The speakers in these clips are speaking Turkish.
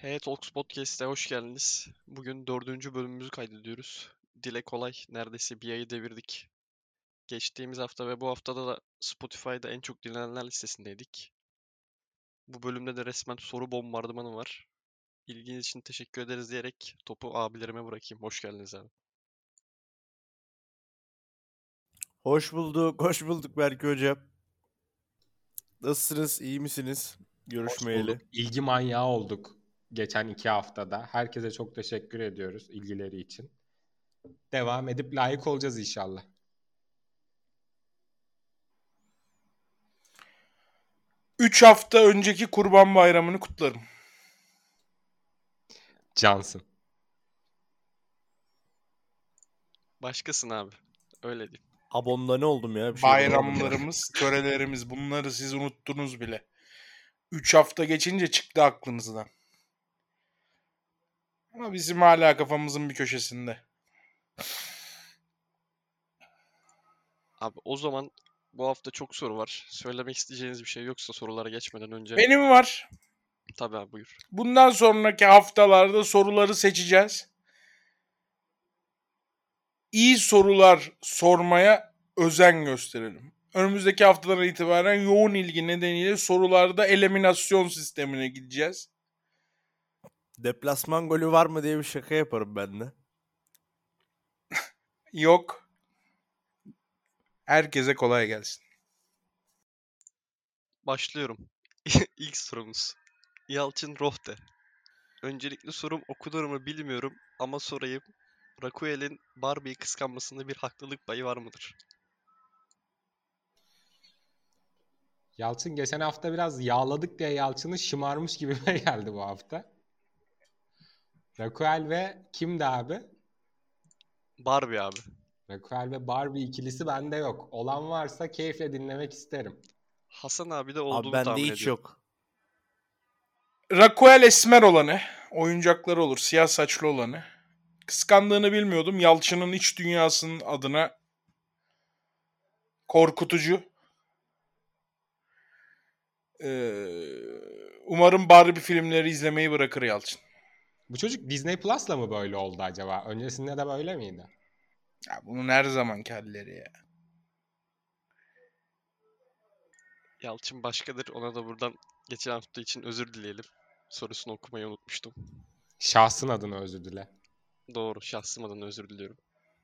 Hey Talks Podcast'e hoş geldiniz. Bugün dördüncü bölümümüzü kaydediyoruz. Dile kolay, neredeyse bir ayı devirdik. Geçtiğimiz hafta ve bu haftada da Spotify'da en çok dinlenenler listesindeydik. Bu bölümde de resmen soru bombardımanı var. İlginiz için teşekkür ederiz diyerek topu abilerime bırakayım. Hoş geldiniz abi. Hoş bulduk, hoş bulduk Berke Hocam. Nasılsınız, iyi misiniz? Görüşmeyeli. İlgi manyağı olduk geçen iki haftada. Herkese çok teşekkür ediyoruz ilgileri için. Devam edip layık olacağız inşallah. Üç hafta önceki Kurban Bayramı'nı kutlarım. Cansın. Başkasın abi. Öyle diyeyim. Abonda ne oldum ya? Bir şey. Bayramlarımız, törelerimiz bunları siz unuttunuz bile. Üç hafta geçince çıktı aklınızdan. Ama bizim hala kafamızın bir köşesinde. Abi o zaman bu hafta çok soru var. Söylemek isteyeceğiniz bir şey yoksa sorulara geçmeden önce. Benim var. Tabii abi buyur. Bundan sonraki haftalarda soruları seçeceğiz. İyi sorular sormaya özen gösterelim. Önümüzdeki haftadan itibaren yoğun ilgi nedeniyle sorularda eliminasyon sistemine gideceğiz. Deplasman golü var mı diye bir şaka yaparım ben de. Yok. Herkese kolay gelsin. Başlıyorum. İlk sorumuz. Yalçın Rohde. Öncelikli sorum okunur mu bilmiyorum ama sorayım. Raquel'in Barbie'yi kıskanmasında bir haklılık payı var mıdır? Yalçın geçen hafta biraz yağladık diye Yalçın'ı şımarmış gibi geldi bu hafta. Raquel ve kimdi abi? Barbie abi. Raquel ve Barbie ikilisi bende yok. Olan varsa keyifle dinlemek isterim. Hasan abi de Abi olduğunu bende tahmin hiç ediyorum. yok. Raquel esmer olanı. Oyuncakları olur. Siyah saçlı olanı. Kıskandığını bilmiyordum. Yalçın'ın iç dünyasının adına korkutucu. Ee, umarım Barbie filmleri izlemeyi bırakır Yalçın. Bu çocuk Disney Plus'la mı böyle oldu acaba? Öncesinde de böyle miydi? Ya bunun her zamanki halleri ya. Yalçın başkadır. Ona da buradan geçen hafta için özür dileyelim. Sorusunu okumayı unutmuştum. Şahsın adına özür dile. Doğru. Şahsım adına özür diliyorum.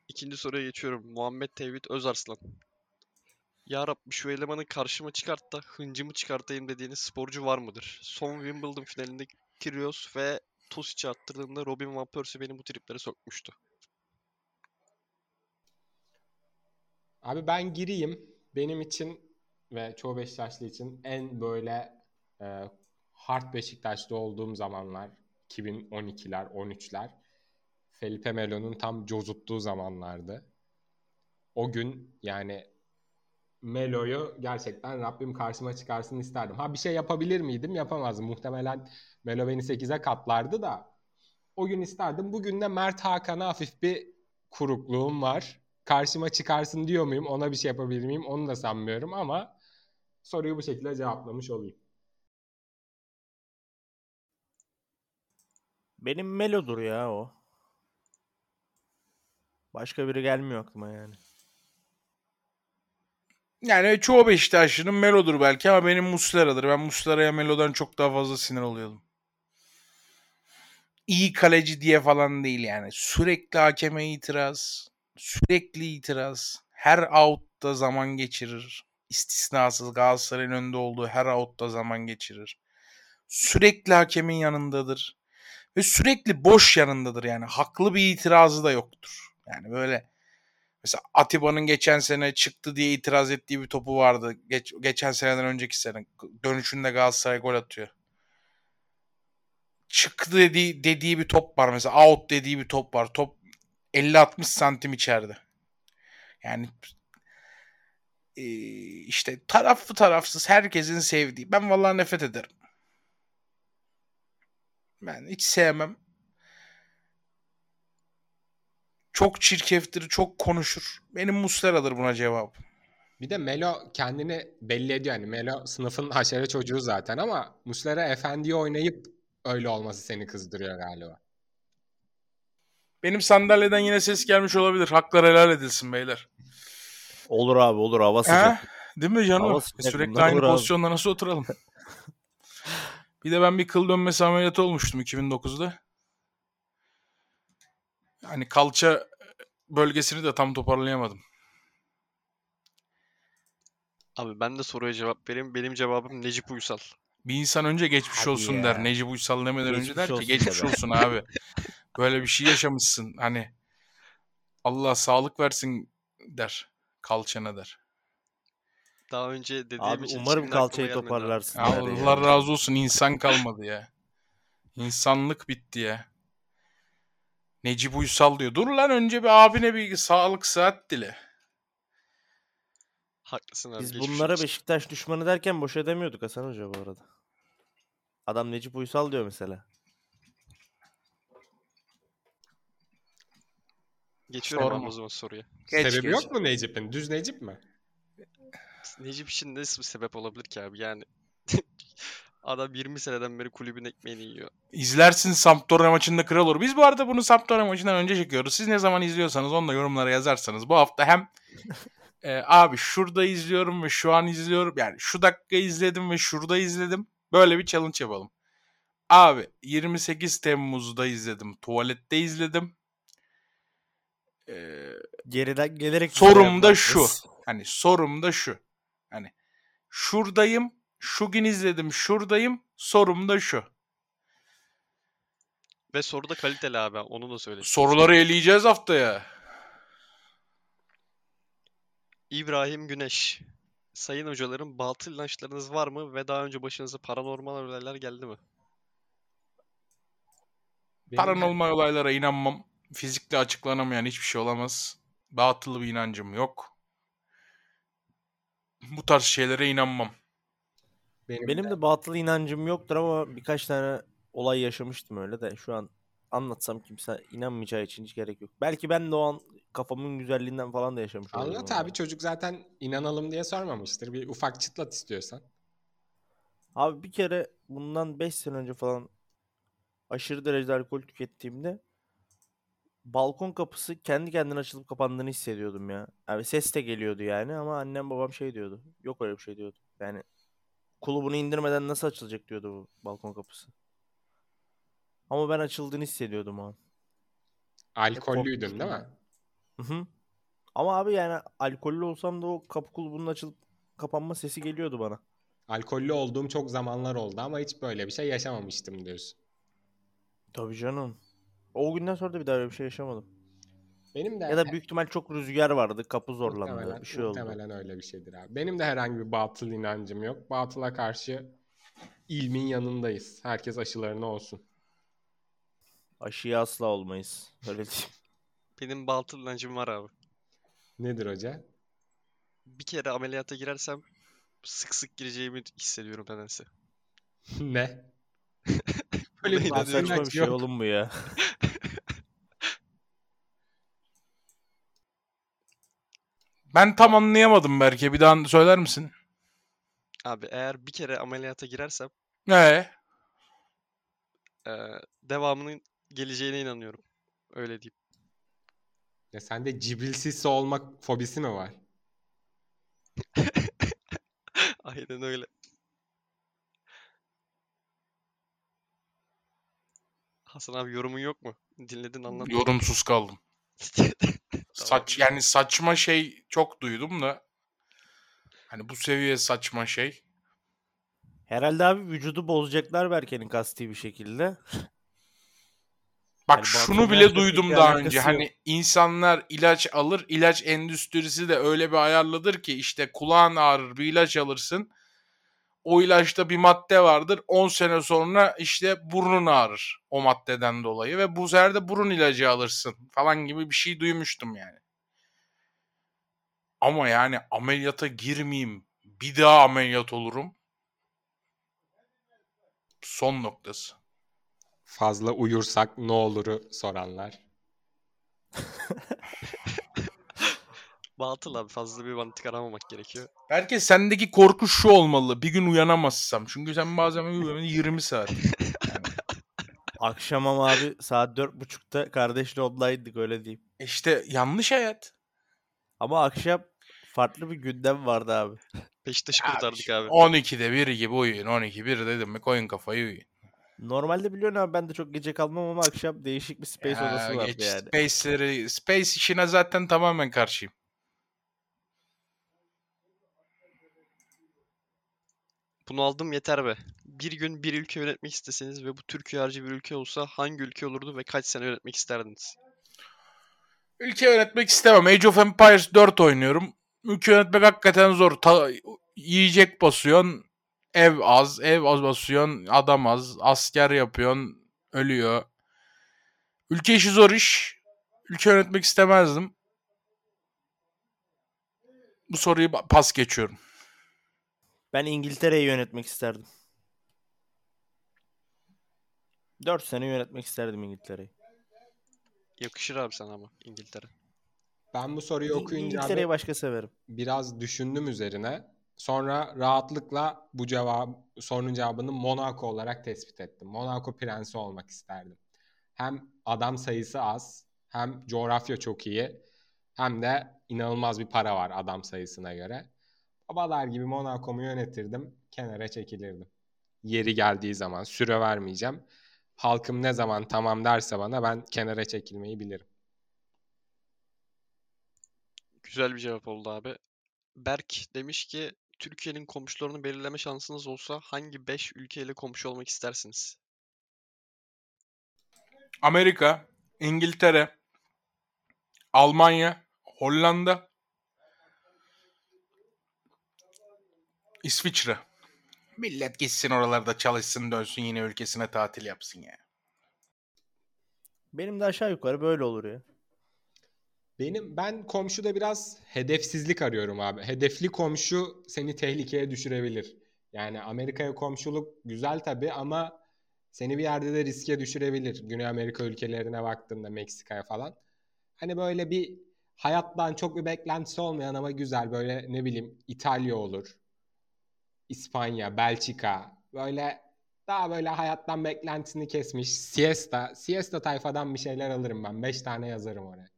İkinci soruya geçiyorum. Muhammed Tevhid Özarslan. Ya Rabbi şu elemanı karşıma çıkart da hıncımı çıkartayım dediğiniz sporcu var mıdır? Son Wimbledon finalinde Kyrgios ve Tosic'i attırdığımda Robin Van Persie beni bu triplere sokmuştu. Abi ben gireyim. Benim için ve çoğu Beşiktaşlı için en böyle e, hard Beşiktaşlı olduğum zamanlar 2012'ler, 13'ler Felipe Melo'nun tam cozuttuğu zamanlardı. O gün yani Melo'yu gerçekten Rabbim karşıma çıkarsın isterdim. Ha bir şey yapabilir miydim? Yapamazdım. Muhtemelen Melo beni 8'e katlardı da o gün isterdim. Bugün de Mert Hakan'a hafif bir kurukluğum var. Karşıma çıkarsın diyor muyum? Ona bir şey yapabilir miyim? Onu da sanmıyorum ama soruyu bu şekilde cevaplamış olayım. Benim Melo'dur ya o. Başka biri gelmiyor aklıma yani. Yani çoğu Beşiktaşlı'nın Melo'dur belki ama benim Muslera'dır. Ben Muslera'ya Melo'dan çok daha fazla sinir oluyordum. İyi kaleci diye falan değil yani. Sürekli hakeme itiraz. Sürekli itiraz. Her out'ta zaman geçirir. İstisnasız Galatasaray'ın önünde olduğu her out'ta zaman geçirir. Sürekli hakemin yanındadır. Ve sürekli boş yanındadır yani. Haklı bir itirazı da yoktur. Yani böyle Mesela Atiba'nın geçen sene çıktı diye itiraz ettiği bir topu vardı. Geç, geçen seneden önceki sene. Dönüşünde Galatasaray gol atıyor. Çıktı dediği, dediği bir top var mesela. Out dediği bir top var. Top 50-60 santim içeride. Yani e, işte taraflı tarafsız herkesin sevdiği. Ben vallahi nefret ederim. Ben hiç sevmem. Çok çirkeftir, çok konuşur. Benim Muslera'dır buna cevap. Bir de Melo kendini belli ediyor. Yani Melo sınıfın haşere çocuğu zaten ama Muslera efendiyi oynayıp öyle olması seni kızdırıyor galiba. Benim sandalyeden yine ses gelmiş olabilir. Haklar helal edilsin beyler. Olur abi olur hava sıcak. He? Değil mi canım? Hava E, sıcak, Sürekli aynı olur abi. pozisyonda nasıl oturalım? bir de ben bir kıl dönmesi ameliyatı olmuştum 2009'da. Hani kalça bölgesini de tam toparlayamadım. Abi ben de soruya cevap vereyim. Benim cevabım Necip Uysal. Bir insan önce geçmiş Hadi olsun ya. der. Necip Uysal demeden önce Geçmiş der ki geçmiş tabii. olsun abi. Böyle bir şey yaşamışsın. Hani Allah sağlık versin der. Kalçana der. Daha önce dediğim Abi için umarım kalçayı abi. toparlarsın. Allah ya. razı olsun insan kalmadı ya. İnsanlık bitti ya. Necip Uysal diyor. Dur lan önce bir abine bir sağlık sıhhat dile. Haklısın abi. Biz bunlara olsun. Beşiktaş düşmanı derken boş edemiyorduk Hasan Hoca bu arada. Adam Necip Uysal diyor mesela. Geçiyorum Sorma. o zaman soruya. Geç, Sebebi geç. yok mu Necip'in? Düz Necip mi? Necip için nasıl bir sebep olabilir ki abi? Yani adam 20 seneden beri kulübün ekmeğini yiyor. İzlersin Sampdoria maçında kral olur. Biz bu arada bunu Sampdoria maçından önce çekiyoruz. Siz ne zaman izliyorsanız onu da yorumlara yazarsanız. Bu hafta hem e, abi şurada izliyorum ve şu an izliyorum. Yani şu dakika izledim ve şurada izledim. Böyle bir challenge yapalım. Abi 28 Temmuz'da izledim. Tuvalette izledim. Ee, Geriden gelerek Sorum da şu. Hani sorum da şu. Hani şuradayım, şu gün izledim, şuradayım. Sorum da şu. Ve soru da kaliteli abi. Onu da söyle. Soruları eleyeceğiz haftaya. İbrahim Güneş. Sayın hocalarım batıl inançlarınız var mı ve daha önce başınıza paranormal olaylar geldi mi? Benim Paranormal olaylara inanmam. Fizikle açıklanamayan hiçbir şey olamaz. Batıl bir inancım yok. Bu tarz şeylere inanmam. Benim, Benim de. de batıl inancım yoktur ama birkaç tane olay yaşamıştım öyle de şu an anlatsam kimse inanmayacağı için hiç gerek yok. Belki ben de o an kafamın güzelliğinden falan da yaşamış olabilirim. Anlat abi çocuk zaten inanalım diye sormamıştır. Bir ufak çıtlat istiyorsan. Abi bir kere bundan 5 sene önce falan aşırı derecede alkol tükettiğimde balkon kapısı kendi kendine açılıp kapandığını hissediyordum ya. Yani ses de geliyordu yani ama annem babam şey diyordu. Yok öyle bir şey diyordu. Yani kulübünü indirmeden nasıl açılacak diyordu bu balkon kapısı. Ama ben açıldığını hissediyordum o an. Alkollüydün değil mi? Hı hı. Ama abi yani alkollü olsam da o kapı kulübünün açılıp kapanma sesi geliyordu bana. Alkollü olduğum çok zamanlar oldu ama hiç böyle bir şey yaşamamıştım diyorsun. Tabii canım. O günden sonra da bir daha öyle bir şey yaşamadım. Benim de Ya da büyük ihtimal çok rüzgar vardı. Kapı zorlandı. muhtemelen, Bir şey oldu. muhtemelen öyle bir şeydir abi. Benim de herhangi bir batıl inancım yok. Batıla karşı ilmin yanındayız. Herkes aşılarına olsun. Aşıya asla olmayız. Öyle diyeyim. Benim batıl inancım var abi. Nedir hoca? Bir kere ameliyata girersem sık sık gireceğimi hissediyorum nedense. ne? Böyle bir saçma bir şey yok. oğlum bu ya. Ben tam anlayamadım belki. Bir daha söyler misin? Abi eğer bir kere ameliyata girersem Ne? eee, devamının geleceğine inanıyorum. Öyle diyeyim. Ya sende cibrilsiz olmak fobisi mi var? Aynen öyle. Hasan abi yorumun yok mu? Dinledin anlat. Yorumsuz kaldım. Saç yani saçma şey çok duydum da. Hani bu seviye saçma şey. Herhalde abi vücudu bozacaklar Berke'nin kasti bir şekilde. Bak Yani şunu bile duydum daha önce. yok. Hani insanlar ilaç alır. ilaç endüstrisi de öyle bir ayarladır ki işte kulağın ağrır bir ilaç alırsın. O ilaçta bir madde vardır. 10 sene sonra işte burnun ağrır o maddeden dolayı ve bu sefer de burun ilacı alırsın falan gibi bir şey duymuştum yani. Ama yani ameliyata girmeyeyim. Bir daha ameliyat olurum. Son noktası. Fazla uyursak ne oluru soranlar. Batıl abi fazla bir mantık aramamak gerekiyor. Belki sendeki korku şu olmalı. Bir gün uyanamazsam. Çünkü sen bazen uyuyorsun 20 saat. Yani Akşam ama abi saat dört buçukta kardeşle online'dık öyle diyeyim. İşte yanlış hayat. Ama akşam farklı bir gündem vardı abi. Beşiktaş'ı Abi kurtardık abi. 12'de 1 gibi uyuyun. 12 1 dedim mi koyun kafayı uyuyun. Normalde biliyorsun abi ben de çok gece kalmam ama akşam değişik bir space Ya odası vardı geç yani. Space'leri, Space işine zaten tamamen karşıyım. Bunu aldım yeter be. Bir gün bir ülke yönetmek isteseniz ve bu Türkiye harici bir ülke olsa hangi ülke olurdu ve kaç sene yönetmek isterdiniz? Ülke yönetmek istemem. Age of Empires 4 oynuyorum. Ülke yönetmek hakikaten zor. Ta- yiyecek basıyorsun. Ev az. Ev az basıyorsun. Adam az. Asker yapıyorsun. Ölüyor. Ülke işi zor iş. Ülke yönetmek istemezdim. Bu soruyu pas geçiyorum. Ben İngiltere'yi yönetmek isterdim. 4 sene yönetmek isterdim İngiltere'yi. Yakışır abi sana ama İngiltere. Ben bu soruyu okuyunca İngiltere'yi abi başka severim. biraz düşündüm üzerine. Sonra rahatlıkla bu cevap sorunun cevabını Monaco olarak tespit ettim. Monaco prensi olmak isterdim. Hem adam sayısı az, hem coğrafya çok iyi, hem de inanılmaz bir para var adam sayısına göre. Babalar gibi Monaco'mu yönetirdim, kenara çekilirdim. Yeri geldiği zaman süre vermeyeceğim. Halkım ne zaman tamam derse bana ben kenara çekilmeyi bilirim. Güzel bir cevap oldu abi. Berk demiş ki Türkiye'nin komşularını belirleme şansınız olsa hangi 5 ülkeyle komşu olmak istersiniz? Amerika, İngiltere, Almanya, Hollanda, İsviçre. Millet gitsin oralarda çalışsın dönsün yine ülkesine tatil yapsın ya. Benim de aşağı yukarı böyle olur ya. Benim ben komşuda biraz hedefsizlik arıyorum abi. Hedefli komşu seni tehlikeye düşürebilir. Yani Amerika'ya komşuluk güzel tabii ama seni bir yerde de riske düşürebilir. Güney Amerika ülkelerine baktığımda Meksika'ya falan. Hani böyle bir hayattan çok bir beklentisi olmayan ama güzel böyle ne bileyim İtalya olur. İspanya, Belçika böyle daha böyle hayattan beklentisini kesmiş siesta, siesta tayfadan bir şeyler alırım ben. 5 tane yazarım oraya.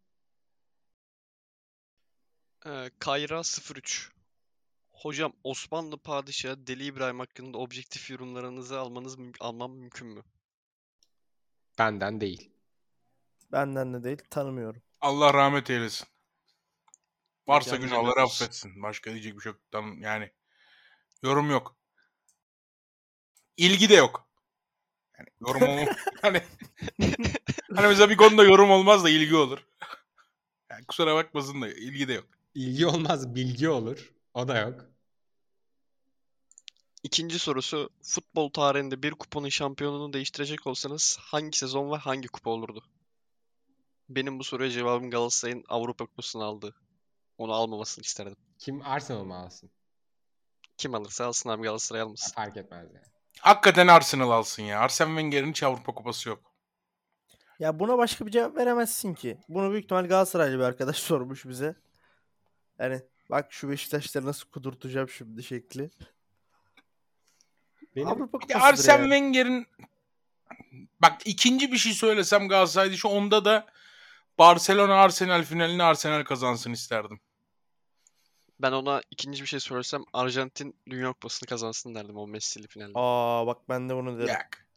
Ee, Kayra 03. Hocam Osmanlı Padişahı Deli İbrahim hakkında objektif yorumlarınızı almanız almam mümkün mü? Benden değil. Benden de değil tanımıyorum. Allah rahmet eylesin. Varsa günahları affetsin. Başka diyecek bir şey yok. Tam Yani yorum yok. İlgi de yok. Yani yorum olma- hani hani mesela bir konuda yorum olmaz da ilgi olur. Yani kusura bakmasın da ilgi de yok. İlgi olmaz bilgi olur. O da yok. İkinci sorusu futbol tarihinde bir kupanın şampiyonluğunu değiştirecek olsanız hangi sezon ve hangi kupa olurdu? Benim bu soruya cevabım Galatasaray'ın Avrupa Kupası'nı aldı. Onu almamasını isterdim. Kim Arsenal mı alsın? Kim alırsa alsın abi Galatasaray almasın. fark etmez yani. Hakikaten Arsenal alsın ya. Arsene Wenger'in hiç Avrupa Kupası yok. Ya buna başka bir cevap veremezsin ki. Bunu büyük ihtimal Galatasaraylı bir arkadaş sormuş bize. Yani bak şu Beşiktaşları nasıl kudurtacağım şimdi şekli. Benim Avrupa Kupası'dır Arsene yani. Wenger'in bak ikinci bir şey söylesem Galatasaray'da şu onda da Barcelona Arsenal finalini Arsenal kazansın isterdim. Ben ona ikinci bir şey söylesem Arjantin Dünya Kupası'nı kazansın derdim o Messi'li finalde. Aa bak ben de bunu derim. Yak.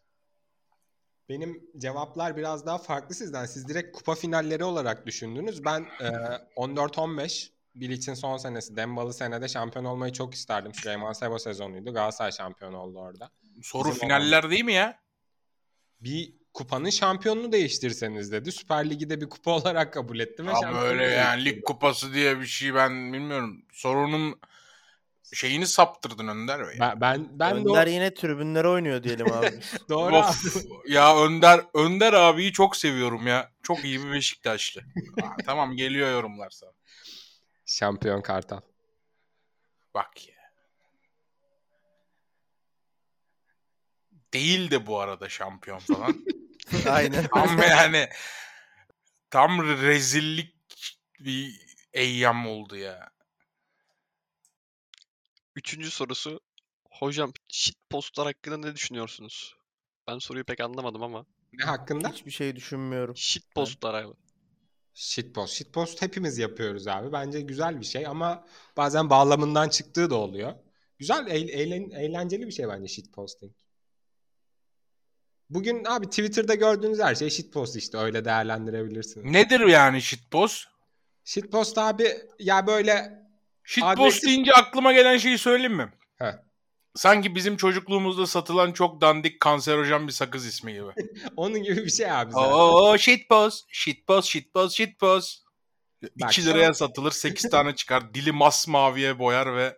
benim cevaplar biraz daha farklı sizden. Siz direkt kupa finalleri olarak düşündünüz. Ben e, 14-15 Bilic'in son senesi. Dembalı senede şampiyon olmayı çok isterdim. Süleyman Seba sezonuydu. Galatasaray şampiyon oldu orada. Soru Bizim finaller değil mi ya? Bir kupanın şampiyonunu değiştirseniz dedi. Süper Ligi de bir kupa olarak kabul ettim. ve Abi öyle yani lig kupası diye bir şey ben bilmiyorum. Sorunun şeyini saptırdın Önder Bey. Ben, ben, ben de o- Önder yine tribünlere oynuyor diyelim abi. doğru abi. Of, ya Önder Önder abiyi çok seviyorum ya. Çok iyi bir Beşiktaşlı. Aa, tamam geliyor yorumlar sana. Şampiyon Kartal. Bak ya. Değil de bu arada şampiyon falan. Aynen. Ama yani tam rezillik bir eyyam oldu ya. Üçüncü sorusu hocam shit postlar hakkında ne düşünüyorsunuz? Ben soruyu pek anlamadım ama. Ne hakkında? Hiçbir şey düşünmüyorum. Shitpostlar abi. Shitpost. Shitpost hepimiz yapıyoruz abi. Bence güzel bir şey ama bazen bağlamından çıktığı da oluyor. Güzel, eğ- eğlen- eğlenceli bir şey bence shitposting. Bugün abi Twitter'da gördüğünüz her şey shitpost işte öyle değerlendirebilirsiniz. Nedir yani shitpost? Shitpost abi ya böyle Shitpost Agresif- deyince aklıma gelen şeyi söyleyeyim mi? Heh. Sanki bizim çocukluğumuzda satılan çok dandik kanserojen bir sakız ismi gibi. onun gibi bir şey abi zaten. Oo shitpost, shitpost, shitpost, shitpost. Bak 2 şu liraya satılır 8 tane çıkar. Dili masmaviye boyar ve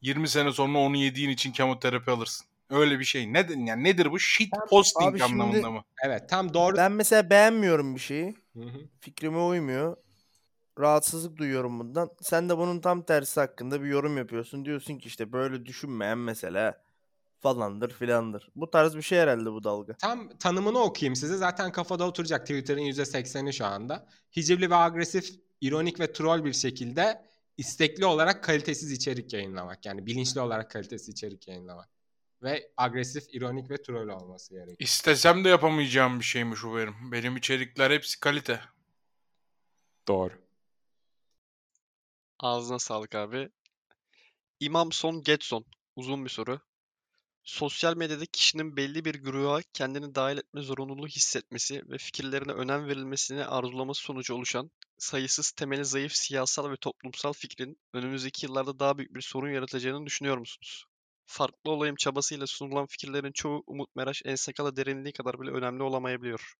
20 sene sonra onu yediğin için kemoterapi alırsın. Öyle bir şey. Nedir yani nedir bu? Shitposting Abi şimdi- anlamında mı? Evet tam doğru. Ben mesela beğenmiyorum bir şeyi. Hı hı. Fikrime uymuyor. Rahatsızlık duyuyorum bundan. Sen de bunun tam tersi hakkında bir yorum yapıyorsun. Diyorsun ki işte böyle düşünmeyen mesela falandır filandır. Bu tarz bir şey herhalde bu dalga. Tam tanımını okuyayım size. Zaten kafada oturacak Twitter'ın %80'i şu anda. Hicivli ve agresif, ironik ve troll bir şekilde istekli olarak kalitesiz içerik yayınlamak. Yani bilinçli olarak kalitesiz içerik yayınlamak. Ve agresif, ironik ve troll olması gerekiyor. İstesem de yapamayacağım bir şeymiş bu benim. Benim içerikler hepsi kalite. Doğru. Ağzına sağlık abi. İmam Son Getson. Uzun bir soru. Sosyal medyada kişinin belli bir güruha kendini dahil etme zorunluluğu hissetmesi ve fikirlerine önem verilmesini arzulaması sonucu oluşan sayısız temeli zayıf siyasal ve toplumsal fikrin önümüzdeki yıllarda daha büyük bir sorun yaratacağını düşünüyor musunuz? Farklı olayım çabasıyla sunulan fikirlerin çoğu Umut Meraş Ensakala derinliği kadar bile önemli olamayabiliyor.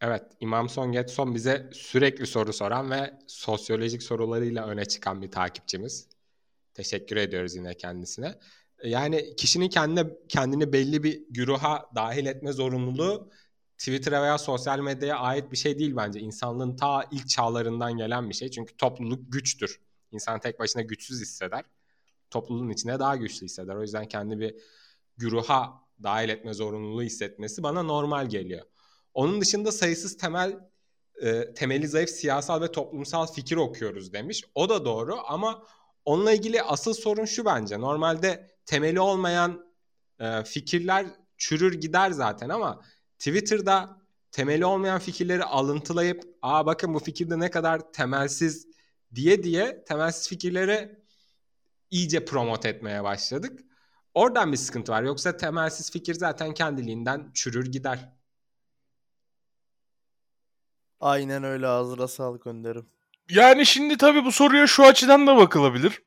Evet, İmam Son Getson bize sürekli soru soran ve sosyolojik sorularıyla öne çıkan bir takipçimiz. Teşekkür ediyoruz yine kendisine. Yani kişinin kendine kendini belli bir güruha dahil etme zorunluluğu Twitter'a veya sosyal medyaya ait bir şey değil bence. İnsanlığın ta ilk çağlarından gelen bir şey. Çünkü topluluk güçtür. İnsan tek başına güçsüz hisseder. Topluluğun içinde daha güçlü hisseder. O yüzden kendi bir güruha dahil etme zorunluluğu hissetmesi bana normal geliyor. Onun dışında sayısız temel e, temeli zayıf siyasal ve toplumsal fikir okuyoruz demiş. O da doğru ama onunla ilgili asıl sorun şu bence. Normalde temeli olmayan e, fikirler çürür gider zaten ama Twitter'da temeli olmayan fikirleri alıntılayıp aa bakın bu fikirde ne kadar temelsiz diye diye temelsiz fikirleri iyice promote etmeye başladık. Oradan bir sıkıntı var. Yoksa temelsiz fikir zaten kendiliğinden çürür gider. Aynen öyle ağzına sağlık önderim. Yani şimdi tabii bu soruya şu açıdan da bakılabilir.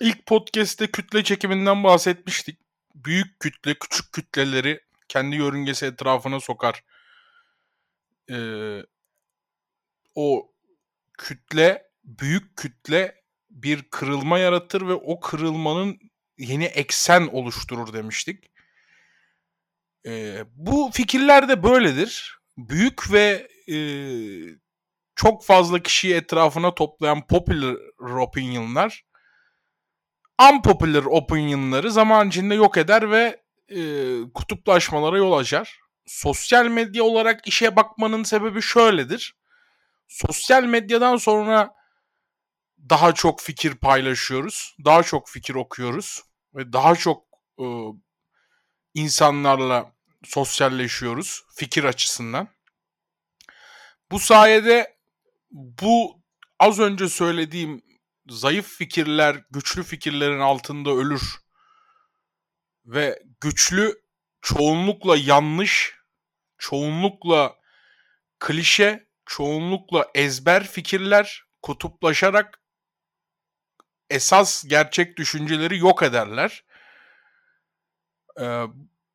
İlk podcast'te kütle çekiminden bahsetmiştik. Büyük kütle, küçük kütleleri kendi yörüngesi etrafına sokar. Ee, o kütle, büyük kütle bir kırılma yaratır ve o kırılmanın yeni eksen oluşturur demiştik. Ee, bu fikirler de böyledir. Büyük ve e, çok fazla kişiyi etrafına toplayan popular opinionlar unpopular opinionları zaman içinde yok eder ve e, kutuplaşmalara yol açar. Sosyal medya olarak işe bakmanın sebebi şöyledir. Sosyal medyadan sonra daha çok fikir paylaşıyoruz, daha çok fikir okuyoruz ve daha çok e, insanlarla sosyalleşiyoruz fikir açısından. Bu sayede bu az önce söylediğim zayıf fikirler güçlü fikirlerin altında ölür ve güçlü çoğunlukla yanlış, çoğunlukla klişe, çoğunlukla ezber fikirler kutuplaşarak esas gerçek düşünceleri yok ederler. Ee,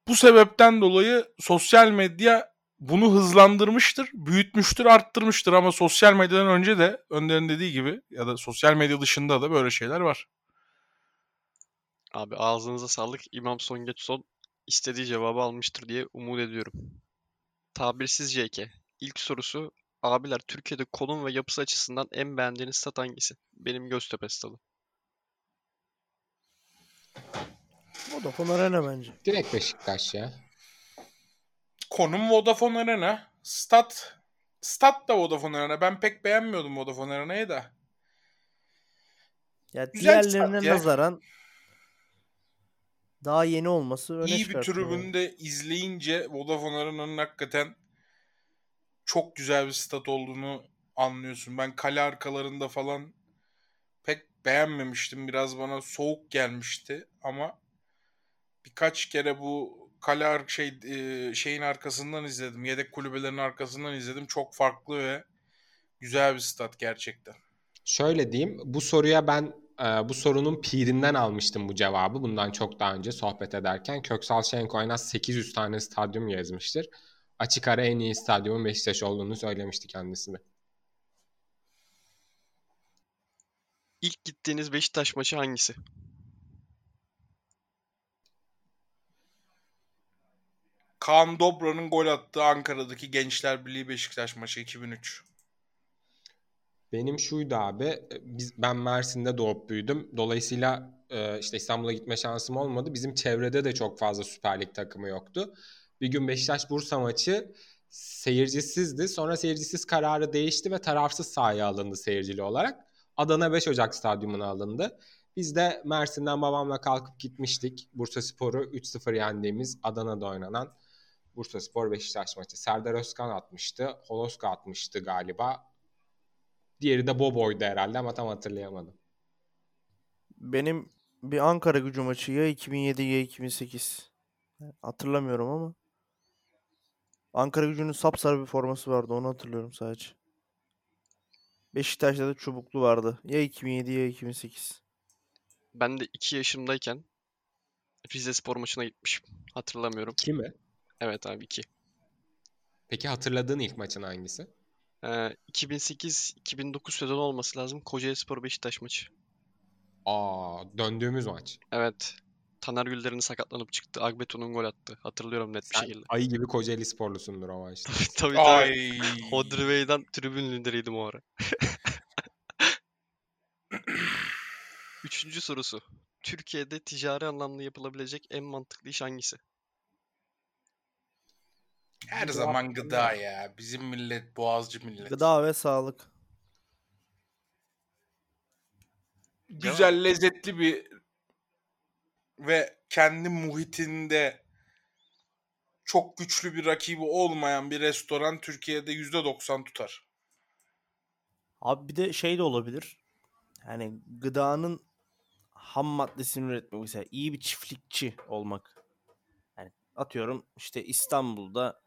bu sebepten dolayı sosyal medya bunu hızlandırmıştır, büyütmüştür, arttırmıştır ama sosyal medyadan önce de Önder'in dediği gibi ya da sosyal medya dışında da böyle şeyler var. Abi ağzınıza sağlık. İmam Son Getson istediği cevabı almıştır diye umut ediyorum. Tabirsiz JK. İlk sorusu abiler Türkiye'de konum ve yapısı açısından en beğendiğiniz stat hangisi? Benim Göztepe stadı. Vodafone Arena bence. Direkt Beşiktaş ya. Konum Vodafone Arena. Stat Stat da Vodafone Arena. Ben pek beğenmiyordum Vodafone Arena'yı da. Ya Güzel diğerlerine ya. nazaran Daha yeni olması öne iyi bir tribünde izleyince Vodafone Arena'nın hakikaten çok güzel bir stat olduğunu anlıyorsun. Ben kale arkalarında falan pek beğenmemiştim. Biraz bana soğuk gelmişti ama birkaç kere bu kale şey e, şeyin arkasından izledim. Yedek kulübelerin arkasından izledim. Çok farklı ve güzel bir stat gerçekten. Şöyle diyeyim, bu soruya ben e, bu sorunun pirinden almıştım bu cevabı. Bundan çok daha önce sohbet ederken. Köksal Şenko en az 800 tane stadyum gezmiştir. Açık ara en iyi stadyumun Beşiktaş olduğunu söylemişti kendisi de. İlk gittiğiniz Beşiktaş maçı hangisi? Kaan Dobra'nın gol attığı Ankara'daki Gençler Birliği Beşiktaş maçı 2003. Benim şuydu abi, biz, ben Mersin'de doğup büyüdüm. Dolayısıyla e, işte İstanbul'a gitme şansım olmadı. Bizim çevrede de çok fazla Süper Lig takımı yoktu. Bir gün Beşiktaş-Bursa maçı seyircisizdi. Sonra seyircisiz kararı değişti ve tarafsız sahaya alındı seyircili olarak. Adana 5 Ocak stadyumuna alındı. Biz de Mersin'den babamla kalkıp gitmiştik. Bursa Spor'u 3-0 yendiğimiz Adana'da oynanan Bursa Spor Beşiktaş maçı. Serdar Özkan atmıştı. Holoska atmıştı galiba. Diğeri de Bobo'ydu herhalde ama tam hatırlayamadım. Benim bir Ankara gücü maçı ya 2007 ya 2008. Hatırlamıyorum ama. Ankara gücünün sapsarı bir forması vardı onu hatırlıyorum sadece. Beşiktaş'ta da çubuklu vardı. Ya 2007 ya 2008. Ben de 2 yaşımdayken Rize Spor maçına gitmişim. Hatırlamıyorum. Kimi? Evet abi 2. Peki hatırladığın ilk maçın hangisi? Ee, 2008-2009 sezonu olması lazım. Kocaeli Spor Beşiktaş maçı. Aa, döndüğümüz maç. Evet. Taner Güller'in sakatlanıp çıktı. Agbeton'un gol attı. Hatırlıyorum net bir Sen şekilde. ayı gibi Kocaeli sporlusundur o maçta. tabii tabii. Ay. Hodri Bey'den tribün lideriydim o ara. Üçüncü sorusu. Türkiye'de ticari anlamda yapılabilecek en mantıklı iş hangisi? Her Bu zaman gıda ya. Bizim millet boğazcı millet. Gıda ve sağlık. Güzel, lezzetli bir ve kendi muhitinde çok güçlü bir rakibi olmayan bir restoran Türkiye'de %90 tutar. Abi bir de şey de olabilir. Yani gıdanın ham maddesini üretmek mesela iyi bir çiftlikçi olmak. Yani atıyorum işte İstanbul'da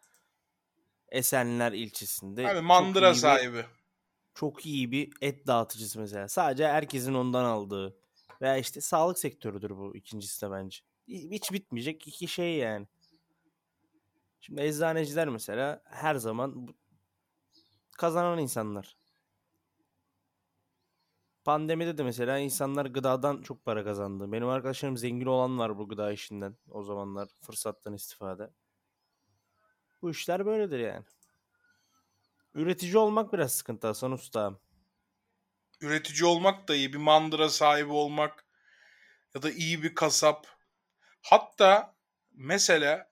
Esenler ilçesinde Abi çok mandıra bir- sahibi. çok iyi bir et dağıtıcısı mesela. Sadece herkesin ondan aldığı. Veya işte sağlık sektörüdür bu ikincisi de bence. Hiç bitmeyecek iki şey yani. Şimdi eczaneciler mesela her zaman kazanan insanlar. Pandemide de mesela insanlar gıdadan çok para kazandı. Benim arkadaşlarım zengin olan var bu gıda işinden o zamanlar fırsattan istifade. Bu işler böyledir yani. Üretici olmak biraz sıkıntı Hasan Usta. Üretici olmak da iyi. Bir mandıra sahibi olmak ya da iyi bir kasap. Hatta mesela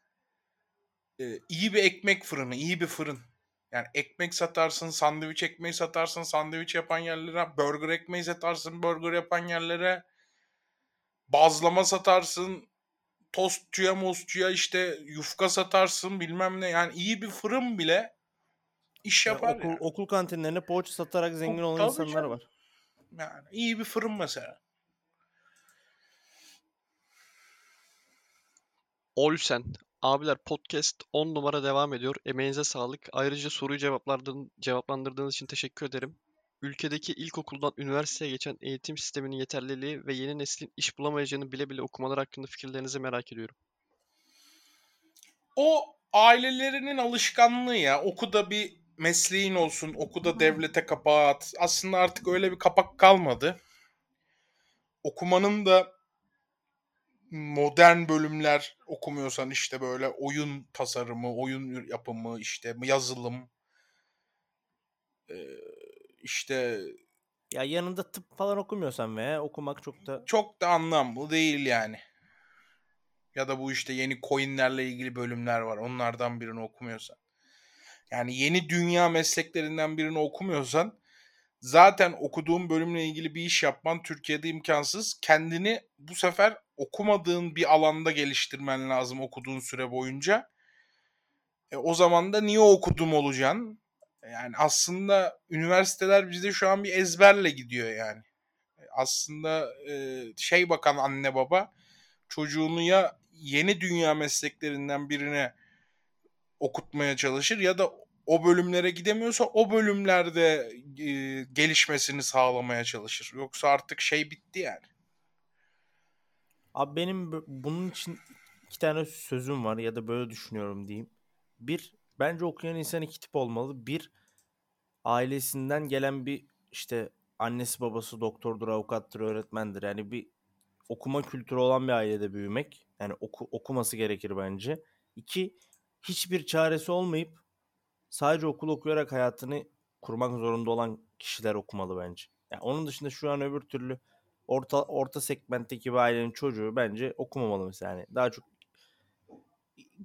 e, iyi bir ekmek fırını, iyi bir fırın. Yani ekmek satarsın, sandviç ekmeği satarsın, sandviç yapan yerlere, burger ekmeği satarsın, burger yapan yerlere, bazlama satarsın, tostçuya, mostçuya işte yufka satarsın bilmem ne. Yani iyi bir fırın bile iş Ya yapar okul, yani. okul kantinlerine poğaça satarak zengin olan insanlar canım. var. Yani iyi bir fırın mesela. Olsen. Abiler podcast 10 numara devam ediyor. Emeğinize sağlık. Ayrıca soruyu cevaplardığın, cevaplandırdığınız için teşekkür ederim. Ülkedeki ilkokuldan üniversiteye geçen eğitim sisteminin yeterliliği ve yeni neslin iş bulamayacağını bile bile okumalar hakkında fikirlerinizi merak ediyorum. O ailelerinin alışkanlığı ya. Oku da bir mesleğin olsun. Oku da devlete kapağı at. Aslında artık öyle bir kapak kalmadı. Okumanın da modern bölümler okumuyorsan işte böyle oyun tasarımı, oyun yapımı, işte yazılım, işte Ya yanında tıp falan okumuyorsan veya okumak çok da çok da anlamlı değil yani. Ya da bu işte yeni coinlerle ilgili bölümler var. Onlardan birini okumuyorsan. Yani yeni dünya mesleklerinden birini okumuyorsan zaten okuduğun bölümle ilgili bir iş yapman Türkiye'de imkansız. Kendini bu sefer okumadığın bir alanda geliştirmen lazım okuduğun süre boyunca. E, o zaman da niye okudum olacaksın? Yani aslında üniversiteler bizde şu an bir ezberle gidiyor yani. E, Aslında e, şey bakan anne baba çocuğunu ya yeni dünya mesleklerinden birine okutmaya çalışır ya da o bölümlere gidemiyorsa o bölümlerde e, gelişmesini sağlamaya çalışır. Yoksa artık şey bitti yani. Abi benim bu- bunun için iki tane sözüm var ya da böyle düşünüyorum diyeyim. Bir, bence okuyan insan iki tip olmalı. Bir, ailesinden gelen bir işte annesi babası doktordur, avukattır, öğretmendir. Yani bir okuma kültürü olan bir ailede büyümek. Yani oku, okuması gerekir bence. İki, hiçbir çaresi olmayıp sadece okul okuyarak hayatını kurmak zorunda olan kişiler okumalı bence. Yani onun dışında şu an öbür türlü orta orta segmentteki bir ailenin çocuğu bence okumamalı mesela. Yani daha çok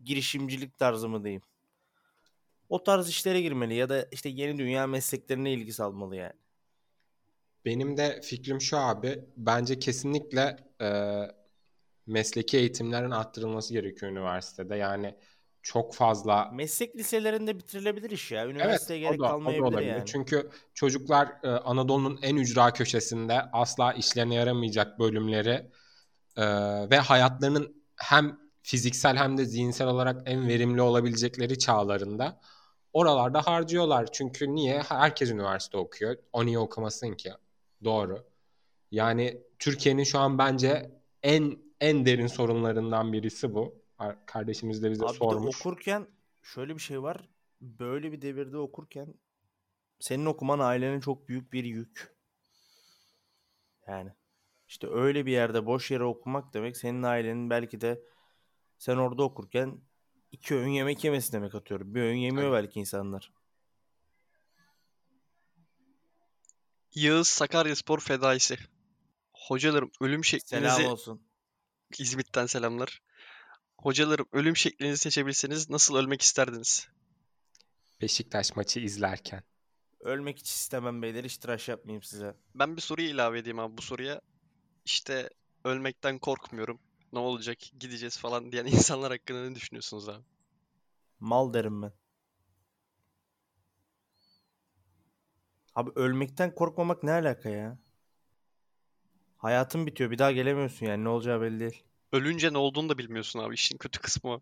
girişimcilik tarzı mı diyeyim. O tarz işlere girmeli ya da işte yeni dünya mesleklerine ilgi salmalı yani. Benim de fikrim şu abi. Bence kesinlikle e, mesleki eğitimlerin arttırılması gerekiyor üniversitede. Yani çok fazla Meslek liselerinde bitirilebilir iş ya. Evet, Üniversiteye o gerek da, kalmayabilir yani. Çünkü çocuklar e, Anadolu'nun en ücra köşesinde asla işlerine yaramayacak bölümleri e, ve hayatlarının hem fiziksel hem de zihinsel olarak en verimli olabilecekleri çağlarında oralarda harcıyorlar. Çünkü niye? Herkes üniversite okuyor. O niye okumasın ki? Doğru. Yani Türkiye'nin şu an bence en en derin sorunlarından birisi bu. Ar- Kardeşimiz de bize Abi bir de sormuş. okurken şöyle bir şey var. Böyle bir devirde okurken senin okuman ailenin çok büyük bir yük. Yani işte öyle bir yerde boş yere okumak demek senin ailenin belki de sen orada okurken iki öğün yemek yemesi demek atıyorum. Bir öğün yemiyor belki insanlar. Yağız Sakaryaspor fedaisi. Hocalarım ölüm şeklinizi Selam olsun. İzmit'ten selamlar. Hocalarım ölüm şeklinizi seçebilseniz nasıl ölmek isterdiniz? Beşiktaş maçı izlerken. Ölmek hiç istemem beyler. Hiç tıraş yapmayayım size. Ben bir soruyu ilave edeyim abi bu soruya. İşte ölmekten korkmuyorum. Ne olacak? Gideceğiz falan diyen insanlar hakkında ne düşünüyorsunuz abi? Mal derim ben. Abi ölmekten korkmamak ne alaka ya? Hayatın bitiyor. Bir daha gelemiyorsun yani. Ne olacağı belli değil. Ölünce ne olduğunu da bilmiyorsun abi. İşin kötü kısmı.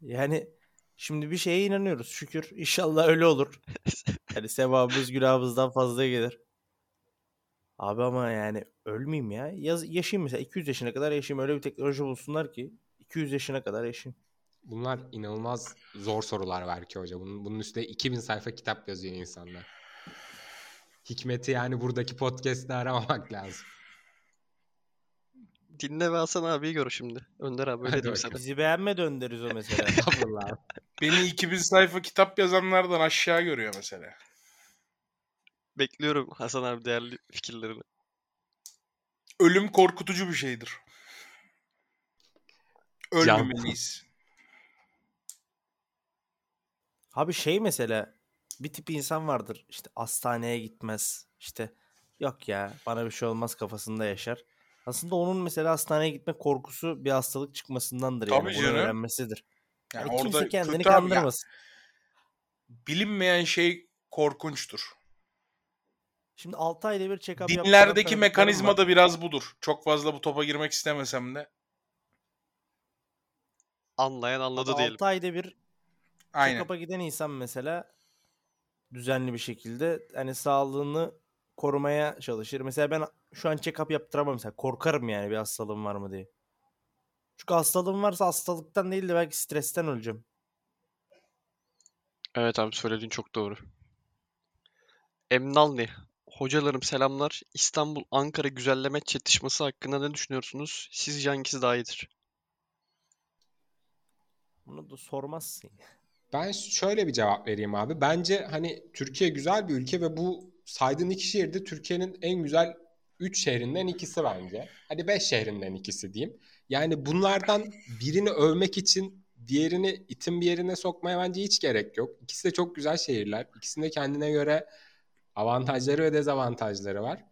Yani şimdi bir şeye inanıyoruz. Şükür inşallah öyle olur. Yani sevabımız günahımızdan fazla gelir. Abi ama yani ölmeyeyim ya. Yaz, yaşayayım mesela 200 yaşına kadar yaşayayım. Öyle bir teknoloji bulsunlar ki 200 yaşına kadar yaşayayım. Bunlar inanılmaz zor sorular belki hoca. Bunun, bunun üstüne 2000 sayfa kitap yazıyor insanlar. Hikmeti yani buradaki podcast'te aramamak lazım. Dinle ve Hasan abiyi gör şimdi. Önder abi öyle diyeyim sana. Bizi beğenme döndürüz o mesela. Estağfurullah. Beni 2000 sayfa kitap yazanlardan aşağı görüyor mesela. Bekliyorum Hasan abi değerli fikirlerini. Ölüm korkutucu bir şeydir. Ölmemeliyiz. Abi şey mesela bir tip insan vardır işte hastaneye gitmez işte yok ya bana bir şey olmaz kafasında yaşar. Aslında onun mesela hastaneye gitme korkusu bir hastalık çıkmasındandır yani Tabii canım. öğrenmesidir. Yani Yani kimse orada kendini kötü abi ya. kandırmasın. Bilinmeyen şey korkunçtur. Şimdi 6 ayda bir check-up Dinlerdeki mekanizma da biraz budur. Çok fazla bu topa girmek istemesem de. Anlayan anladı Abi diyelim. 6 ayda bir check-up'a giden insan mesela düzenli bir şekilde hani sağlığını korumaya çalışır. Mesela ben şu an check-up yaptıramam mesela. Korkarım yani bir hastalığım var mı diye. Çünkü hastalığım varsa hastalıktan değil de belki stresten öleceğim. Evet abi söylediğin çok doğru. Emnalni. Hocalarım selamlar. İstanbul Ankara güzelleme çatışması hakkında ne düşünüyorsunuz? Sizce hangisi daha iyidir? Bunu da sormazsın. Ben şöyle bir cevap vereyim abi. Bence hani Türkiye güzel bir ülke ve bu saydığın iki şehir de Türkiye'nin en güzel 3 şehrinden ikisi bence. Hadi 5 şehrinden ikisi diyeyim. Yani bunlardan birini övmek için diğerini itin bir yerine sokmaya bence hiç gerek yok. İkisi de çok güzel şehirler. İkisinde kendine göre Avantajları ve dezavantajları var.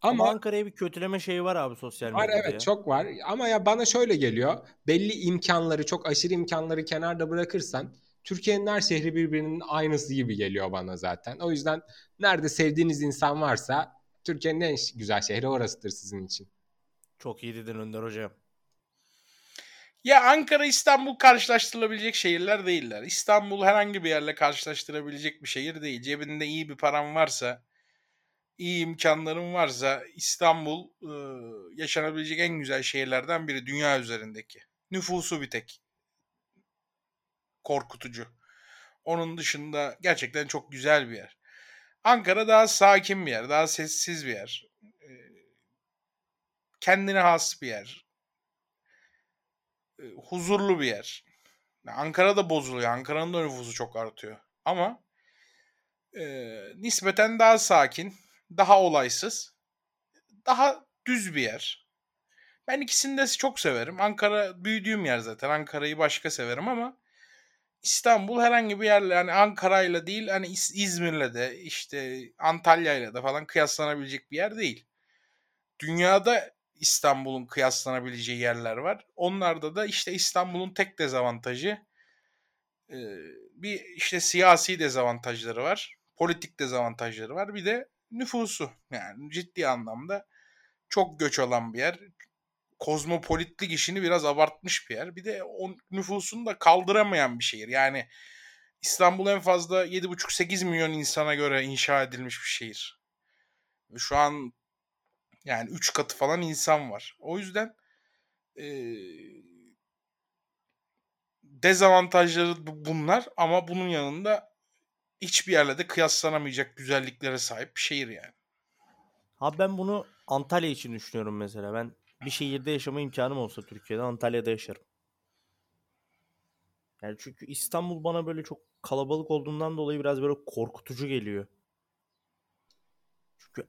Ama, Ama Ankara'ya bir kötüleme şeyi var abi sosyal var medyada evet ya. çok var. Ama ya bana şöyle geliyor. Belli imkanları, çok aşırı imkanları kenarda bırakırsan Türkiye'nin her şehri birbirinin aynısı gibi geliyor bana zaten. O yüzden nerede sevdiğiniz insan varsa Türkiye'nin en güzel şehri orasıdır sizin için. Çok iyi dedin Önder hocam. Ya Ankara İstanbul karşılaştırılabilecek şehirler değiller. İstanbul herhangi bir yerle karşılaştırabilecek bir şehir değil. Cebinde iyi bir paran varsa, iyi imkanların varsa İstanbul yaşanabilecek en güzel şehirlerden biri dünya üzerindeki. Nüfusu bir tek. Korkutucu. Onun dışında gerçekten çok güzel bir yer. Ankara daha sakin bir yer, daha sessiz bir yer. E, kendine has bir yer e, huzurlu bir yer. Ankara da bozuluyor. Ankara'nın da nüfusu çok artıyor. Ama e, nispeten daha sakin, daha olaysız, daha düz bir yer. Ben ikisini de çok severim. Ankara büyüdüğüm yer zaten. Ankara'yı başka severim ama İstanbul herhangi bir yerle yani Ankara'yla değil hani İz- İzmir'le de işte Antalya'yla da falan kıyaslanabilecek bir yer değil. Dünyada İstanbul'un kıyaslanabileceği yerler var. Onlarda da işte İstanbul'un tek dezavantajı bir işte siyasi dezavantajları var. Politik dezavantajları var. Bir de nüfusu. Yani ciddi anlamda çok göç alan bir yer. Kozmopolitlik işini biraz abartmış bir yer. Bir de o nüfusunu da kaldıramayan bir şehir. Yani İstanbul en fazla 7,5-8 milyon insana göre inşa edilmiş bir şehir. Şu an yani 3 katı falan insan var. O yüzden eee, dezavantajları bu- bunlar ama bunun yanında hiçbir yerle de kıyaslanamayacak güzelliklere sahip bir şehir yani. Abi ben bunu Antalya için düşünüyorum mesela. Ben bir şehirde yaşama imkanım olsa Türkiye'de Antalya'da yaşarım. Yani çünkü İstanbul bana böyle çok kalabalık olduğundan dolayı biraz böyle korkutucu geliyor. Çünkü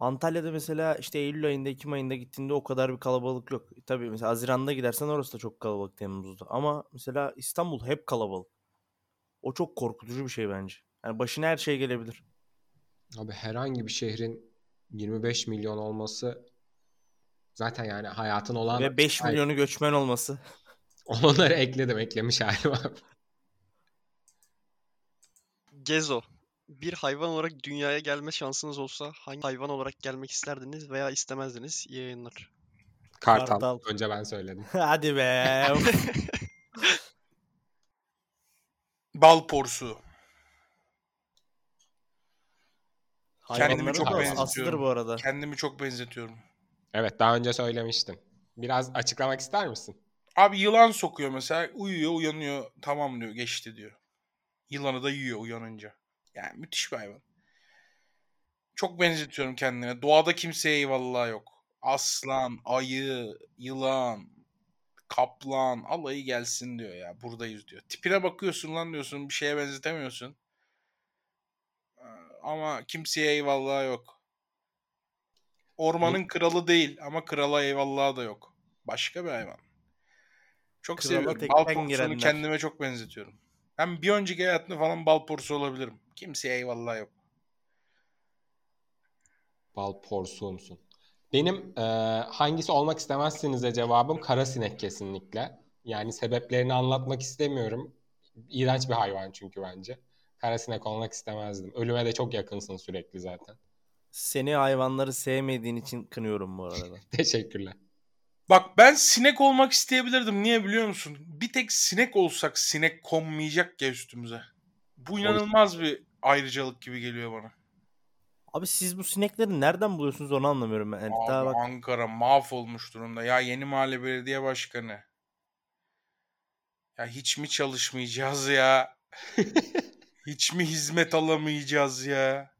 Antalya'da mesela işte Eylül ayında, Ekim ayında gittiğinde o kadar bir kalabalık yok. E Tabii mesela Haziran'da gidersen orası da çok kalabalık Temmuz'da. Ama mesela İstanbul hep kalabalık. O çok korkutucu bir şey bence. Yani başına her şey gelebilir. Abi herhangi bir şehrin 25 milyon olması zaten yani hayatın olan Ve 5 Ay, milyonu göçmen olması. Onları ekledim eklemiş halim abi. Gezo. Bir hayvan olarak dünyaya gelme şansınız olsa hangi hayvan olarak gelmek isterdiniz veya istemezdiniz? İyi yayınlar. Kartal. Kartal. Önce ben söyledim. Hadi be. Bal porsu. Hayvanların çok benzetiyorum. aslıdır bu arada. Kendimi çok benzetiyorum. Evet daha önce söylemiştim. Biraz açıklamak ister misin? Abi yılan sokuyor mesela. Uyuyor uyanıyor. Tamam diyor geçti diyor. Yılanı da yiyor uyanınca. Yani müthiş bir hayvan. Çok benzetiyorum kendine. Doğada kimseye eyvallah yok. Aslan, ayı, yılan, kaplan alayı gelsin diyor ya. Buradayız diyor. Tipine bakıyorsun lan diyorsun. Bir şeye benzetemiyorsun. Ee, Ama kimseye eyvallah yok. Ormanın kralı değil ama krala eyvallah da yok. Başka bir hayvan. Çok Krala seviyorum. Bal girenler. kendime çok benzetiyorum. Ben bir önceki hayatımda falan bal porusu olabilirim. Kimseye eyvallah yok. Bal porsuğumsun. Benim e, hangisi olmak istemezsinize cevabım kara sinek kesinlikle. Yani sebeplerini anlatmak istemiyorum. İğrenç bir hayvan çünkü bence. Kara sinek olmak istemezdim. Ölüme de çok yakınsın sürekli zaten. Seni hayvanları sevmediğin için kınıyorum bu arada. Teşekkürler. Bak ben sinek olmak isteyebilirdim. Niye biliyor musun? Bir tek sinek olsak sinek konmayacak ya üstümüze. Bu inanılmaz bir ayrıcalık gibi geliyor bana. Abi siz bu sinekleri nereden buluyorsunuz onu anlamıyorum ben. Yani Abi daha bak Ankara mahvolmuş durumda. Ya Yeni Mahalle Belediye Başkanı. Ya hiç mi çalışmayacağız ya? hiç mi hizmet alamayacağız ya?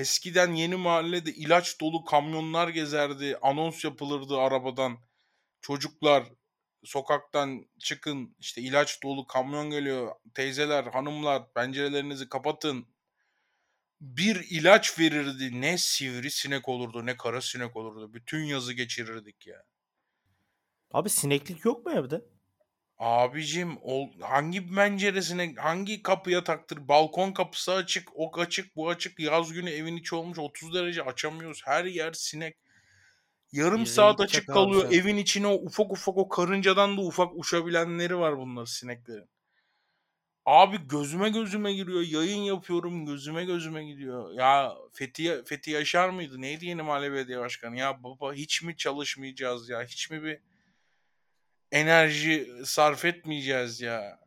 Eskiden Yeni Mahalle'de ilaç dolu kamyonlar gezerdi. Anons yapılırdı arabadan. Çocuklar sokaktan çıkın işte ilaç dolu kamyon geliyor. Teyzeler, hanımlar pencerelerinizi kapatın. Bir ilaç verirdi. Ne sivri sinek olurdu ne kara sinek olurdu. Bütün yazı geçirirdik ya. abi sineklik yok mu evde? Abicim o hangi penceresine hangi kapıya taktır? Balkon kapısı açık, ok açık, bu açık. Yaz günü evin içi olmuş 30 derece açamıyoruz. Her yer sinek. Yarım Bize saat açık abi kalıyor. sen. Evin içine o ufak ufak o karıncadan da ufak uçabilenleri var bunlar sineklerin. Abi gözüme gözüme giriyor. Yayın yapıyorum gözüme gözüme gidiyor. Ya Fethi, Fethi Yaşar mıydı? Neydi yeni mahalle belediye başkanı? Ya baba hiç mi çalışmayacağız ya? Hiç mi bir enerji sarf etmeyeceğiz ya?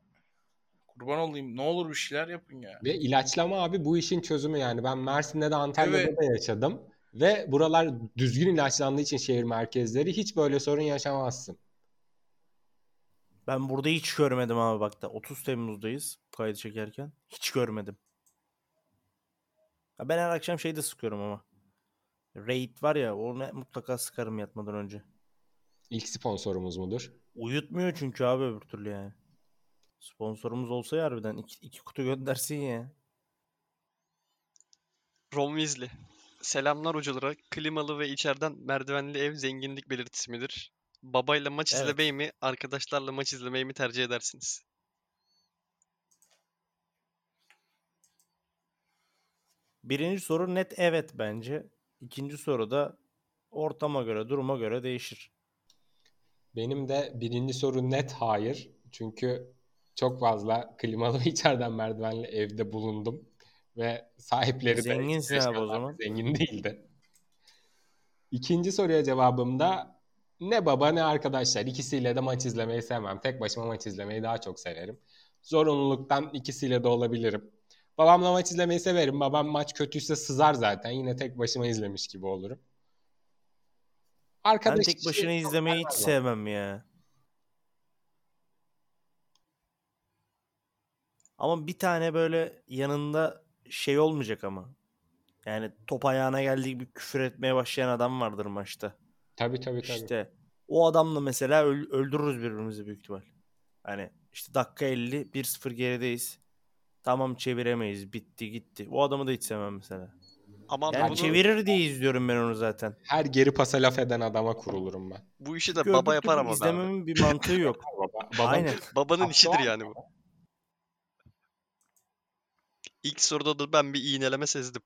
Kurban olayım. Ne olur bir şeyler yapın ya. Ve ilaçlama abi bu işin çözümü yani. Ben Mersin'de de Antalya'da Evet. da yaşadım. Ve buralar düzgün ilaçlandığı için şehir merkezleri hiç böyle sorun yaşamazsın. Ben burada hiç görmedim abi bak da 30 Temmuz'dayız kaydı çekerken. Hiç görmedim. Ya ben her akşam şeyde sıkıyorum ama. Raid var ya onu mutlaka sıkarım yatmadan önce. İlk sponsorumuz mudur? Uyutmuyor çünkü abi öbür türlü yani. Sponsorumuz olsa ya harbiden iki, iki kutu göndersin ya. Weasley. Selamlar hocalara. Klimalı ve içeriden merdivenli ev zenginlik belirtisi midir? Babayla maç Evet. izlemeyi mi, arkadaşlarla maç izlemeyi mi tercih edersiniz? Birinci soru net evet bence. İkinci soru da ortama göre, duruma göre değişir. Benim de birinci soru net hayır. Çünkü çok fazla klimalı ve içeriden merdivenli evde bulundum. Ve sahipleri de Zenginsin abi o zaman. Zengin değildi. İkinci soruya cevabım da ne baba ne arkadaşlar. İkisiyle de maç izlemeyi sevmem. Tek başıma maç izlemeyi daha çok severim. Zorunluluktan ikisiyle de olabilirim. Babamla maç izlemeyi severim. Babam maç kötüyse sızar zaten. Yine tek başıma izlemiş gibi olurum. Ben Arkadaş tek işi başına izlemeyi hiç sevmem. sevmem ya. Ama bir tane böyle yanında şey olmayacak ama. Yani top ayağına geldiği gibi küfür etmeye başlayan adam vardır maçta. Tabii tabii tabii. İşte o adamla mesela öl- öldürürüz birbirimizi büyük ihtimal. Hani işte dakika 50 1-0 gerideyiz. Tamam çeviremeyiz. Bitti gitti. O adamı da hiç sevmem mesela. Ama Yani bunu, çevirir diye izliyorum ben onu zaten. Her geri pasa laf eden adama kurulurum ben. bu işi de baba yapar ama be abi. izlememin bir mantığı yok. Baba, babam Aynen. Babanın işidir yani bu. İlk soruda da ben bir iğneleme sezdim.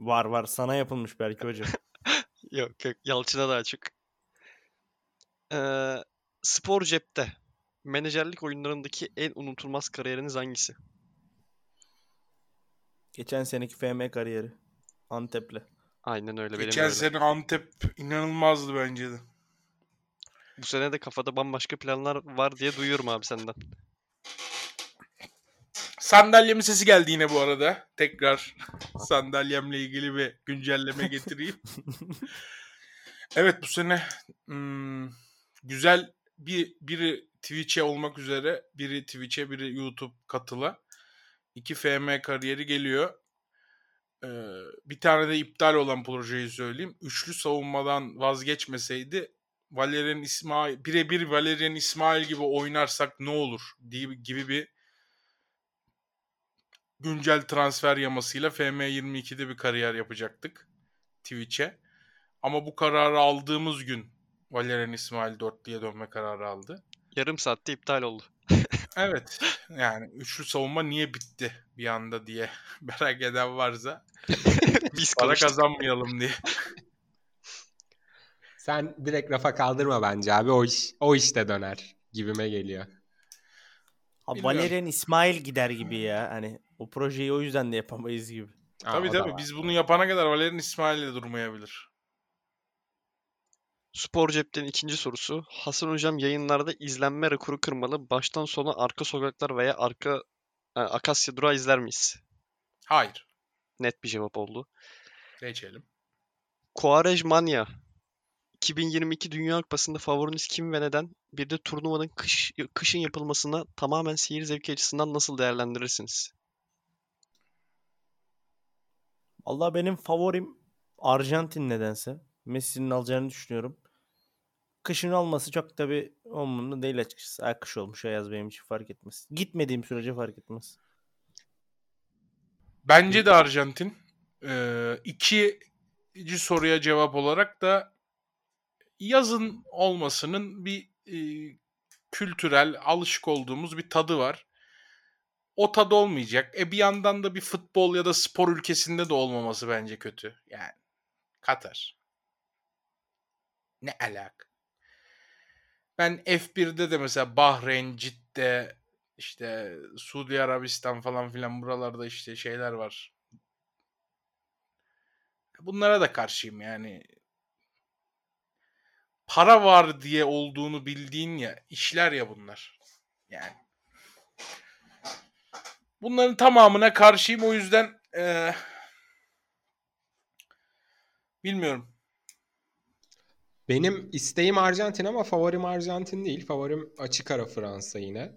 Var var sana yapılmış belki hocam. Yok yok Yalçın'a da açık. Ee, spor cepte. Menajerlik oyunlarındaki en unutulmaz kariyeriniz hangisi? Geçen seneki FM kariyeri. Antep'le. Aynen öyle benim de Geçen öyle. sene Antep inanılmazdı bence de. Bu sene de kafada bambaşka planlar var diye duyuyorum abi senden. Sandalyemin sesi geldi yine bu arada. Tekrar sandalyemle ilgili bir güncelleme getireyim. evet bu sene hmm, güzel bir biri Twitch'e olmak üzere biri Twitch'e biri YouTube katıla. İki FM kariyeri geliyor. Ee, bir tane de iptal olan projeyi söyleyeyim. Üçlü savunmadan vazgeçmeseydi Valerian İsmail birebir Valerian İsmail gibi oynarsak ne olur diye gibi bir güncel transfer yamasıyla FM22'de bir kariyer yapacaktık Twitch'e. Ama bu kararı aldığımız gün Valerian İsmail dörtlüye dönme kararı aldı. Yarım saatte iptal oldu. Evet yani üçlü savunma niye bitti bir anda diye merak eden varsa Biz para konuştuk. kazanmayalım diye. Sen direkt rafa kaldırma bence abi. O iş o işte döner gibime geliyor. Ha, Bilmiyorum. Valerian İsmail gider gibi ya. Hani o projeyi o yüzden de yapamayız gibi. Tabii da tabii biz bunu yapana kadar Valerian İsmail de durmayabilir. Spor Cep'ten ikinci sorusu. Hasan Hocam yayınlarda izlenme rekoru kırmalı. Baştan sona arka sokaklar veya arka e, Akasya Durağı izler miyiz? Hayır. Net bir cevap oldu. Geçelim. Quaresmania. 2022 Dünya Kupası'nda favoriniz kim ve neden? Bir de turnuvanın kış, kışın yapılmasına tamamen seyir zevki açısından nasıl değerlendirirsiniz? Allah benim favorim Arjantin nedense. Messi'nin alacağını düşünüyorum. Kışın olması çok tabi umurumda değil açıkçası. Ha, kış olmuş ya yaz benim için fark etmez. Gitmediğim sürece fark etmez. Bence de Arjantin. Ee, ikinci soruya cevap olarak da yazın olmasının bir e, kültürel, alışık olduğumuz bir tadı var. O tadı olmayacak. E bir yandan da bir futbol ya da spor ülkesinde de olmaması bence kötü. Yani Katar. Ne alak? Ben F1'de de mesela Bahreyn, Cidde, işte Suudi Arabistan falan filan buralarda işte şeyler var. Bunlara da karşıyım yani. Para var diye olduğunu bildiğin ya işler ya bunlar. Yani. Bunların tamamına karşıyım o yüzden eee, bilmiyorum. Benim isteğim Arjantin ama favorim Arjantin değil. Favorim açık ara Fransa yine.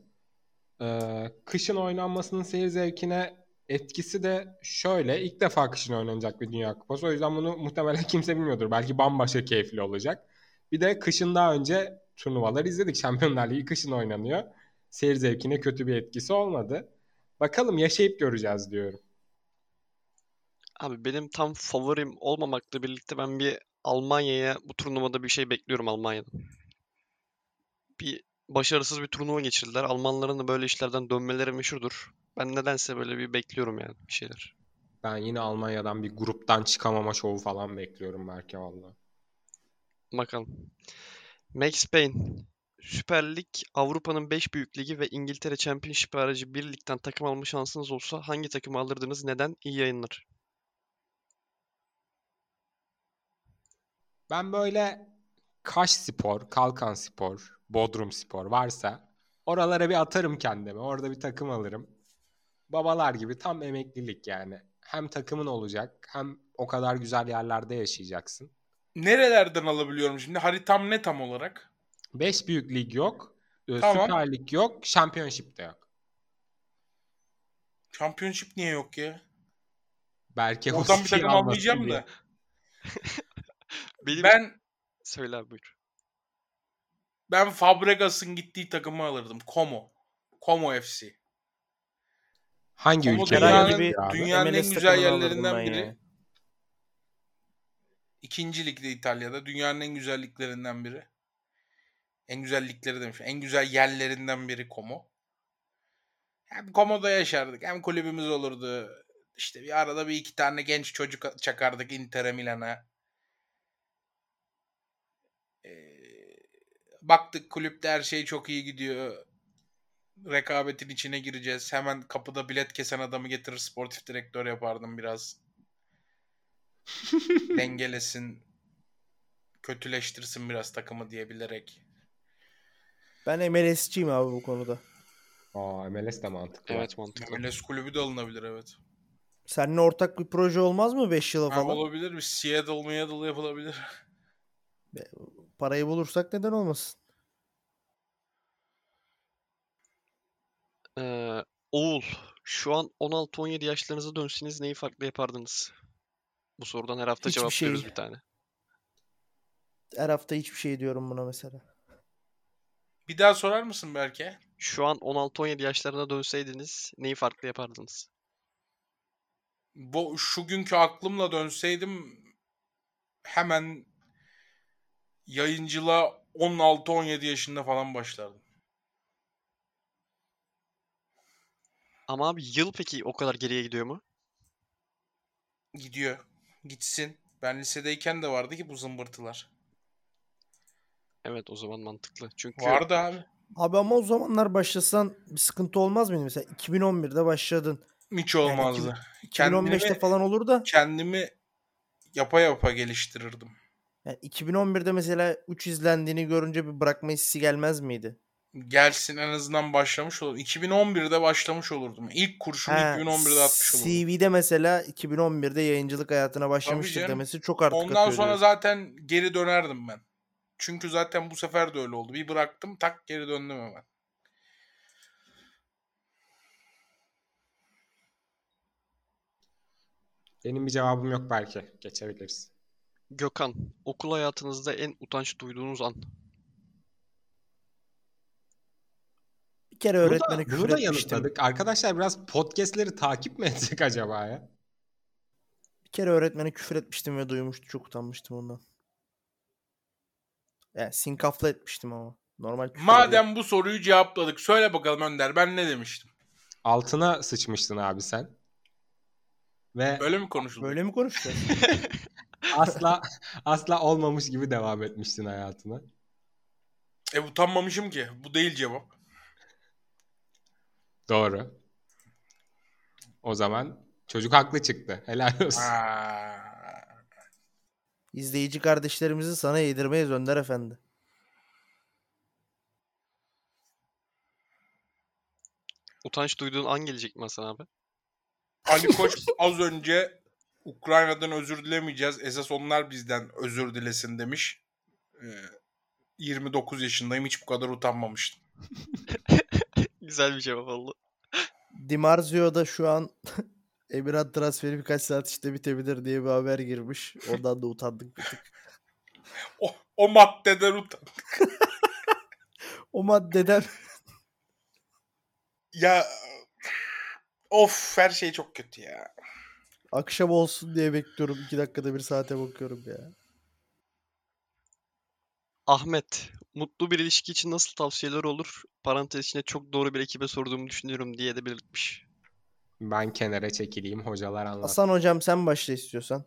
Ee, kışın oynanmasının seyir zevkine etkisi de şöyle. İlk defa kışın oynanacak bir Dünya Kupası. O yüzden bunu muhtemelen kimse bilmiyordur. Belki bambaşka keyifli olacak. Bir de kışın daha önce turnuvalar izledik. Şampiyonlar Ligi kışın oynanıyor. Seyir zevkine kötü bir etkisi olmadı. Bakalım yaşayıp göreceğiz diyorum. Abi benim tam favorim olmamakla birlikte ben bir Almanya'ya bu turnuvada bir şey bekliyorum Almanya'dan. Bir başarısız bir turnuva geçirdiler. Almanların da böyle işlerden dönmeleri meşhurdur. Ben nedense böyle bir bekliyorum yani bir şeyler. Ben yine Almanya'dan bir gruptan çıkamama şovu falan bekliyorum belki valla. Bakalım. Max Payne. Süper Lig, Avrupa'nın 5 büyük ligi ve İngiltere Championship harici bir ligden takım alma şansınız olsa hangi takımı alırdınız? Neden? İyi yayınlar. Ben böyle Kaş Spor, Kalkan Spor, Bodrum Spor varsa oralara bir atarım kendimi. Orada bir takım alırım. Babalar gibi tam emeklilik yani. Hem takımın olacak hem o kadar güzel yerlerde yaşayacaksın. Nerelerden alabiliyorum şimdi? Haritam ne tam olarak? 5 büyük lig yok. e, Tamam. Süper Lig yok. Championship de yok. Championship niye yok ya? Belki Oradan bir takım almayacağım da. Benim... Ben Söyle abi buyur. ben Fabregas'ın gittiği takımı alırdım. Como. Como FC. Hangi ülke? dünyanın- abi? dünyanın en güzel yerlerinden biri. ya. İkinci ligde İtalya'da. Dünyanın en güzel liglerinden biri. En güzel ligleri demiş. En güzel yerlerinden biri Como. Hem Como'da yaşardık. Hem kulübümüz olurdu. İşte bir arada bir iki tane genç çocuk çakardık Inter'e Milan'a. Baktık kulüpte her şey çok iyi gidiyor. Rekabetin içine gireceğiz. Hemen kapıda bilet kesen adamı getirir sportif direktör yapardım biraz. Dengelesin. Kötüleştirsin biraz takımı diye bilerek. Ben MLS'ciyim abi bu konuda. Aa, MLS de mantıklı. Evet mantıklı. MLS kulübü de alınabilir evet. Seninle ortak bir proje olmaz mı 5 yıla Ha, falan? olabilir mi? Seattle Seattle yapılabilir. Parayı bulursak neden olmasın? Ee, Oğul, şu an 16-17 yaşlarınıza dönseniz neyi farklı yapardınız? Bu sorudan her hafta Hiçbir cevaplıyoruz şey. bir tane. Her hafta hiçbir şey diyorum buna mesela. Bir daha sorar mısın Berke? Şu an 16-17 yaşlarına dönseydiniz neyi farklı yapardınız? Bu şu günkü aklımla dönseydim hemen yayıncılığa 16-17 yaşında falan başlardım. Ama abi yıl peki o kadar geriye gidiyor mu? Gidiyor. Gitsin. Ben lisedeyken de vardı ki bu zımbırtılar. Evet o zaman mantıklı. Çünkü Vardı abi. Abi ama o zamanlar başlasan bir sıkıntı olmaz mıydı? Mesela 2011'de başladın. Hiç Yani olmazdı. 2015'te Kendimi, falan olur da kendimi yapa yapa geliştirirdim. Yani 2011'de mesela 3 izlendiğini görünce bir bırakma hissi gelmez miydi? Gelsin en azından başlamış olur. 2011'de başlamış olurdum. İlk kurşunu Ha, 2011'de atmış olurdum. CV'de mesela 2011'de yayıncılık hayatına başlamıştır canım. demesi çok artık Ondan sonra diyor. zaten geri dönerdim ben. Çünkü zaten bu sefer de öyle oldu. Bir bıraktım tak geri döndüm hemen. Benim bir cevabım yok belki. Geçebiliriz. Gökhan, okul hayatınızda en utanç duyduğunuz an. Bir kere Bunu da, öğretmene küfür bunu da etmiştim. yanıtladık. Arkadaşlar biraz podcastleri takip mi etsek acaba ya? Bir kere öğretmene küfür etmiştim ve duymuştu. Çok utanmıştım ondan. Yani sinkafla etmiştim ama. Normal küfür Madem bu soruyu cevapladık söyle bakalım Önder ben ne demiştim? Altına sıçmıştın abi sen. Ve Öyle mi konuşuldu? Böyle mi konuşacağız? asla asla olmamış gibi devam etmiştin hayatına. E utanmamışım ki. Bu değil cevap. Doğru. O zaman çocuk haklı çıktı. Helal olsun. Aa, İzleyici kardeşlerimizi sana yedirmeyiz Önder Efendi. Utanç duyduğun an gelecek mi Hasan abi? Ali Koç az önce Ukrayna'dan özür dilemeyeceğiz. Esas onlar bizden özür dilesin demiş. Ee, 29 yaşındayım. Hiç bu kadar utanmamıştım. Güzel bir cevap oldu. Di Marzio da şu an Emirhan transferi birkaç saat işte bitebilir diye bir haber girmiş. Ondan da utandık bir tık. O, o maddeden utan. O maddeden Ya of her şey çok kötü ya. Akşam olsun diye bekliyorum. 2 dakikada bir saate bakıyorum ya. Ahmet, mutlu bir ilişki için nasıl tavsiyeler olur? Parantez içinde çok doğru bir ekibe sorduğumu düşünüyorum diye de belirtmiş. Ben kenara çekileyim. Hocalar anlatsın. Hasan hocam sen başla istiyorsan.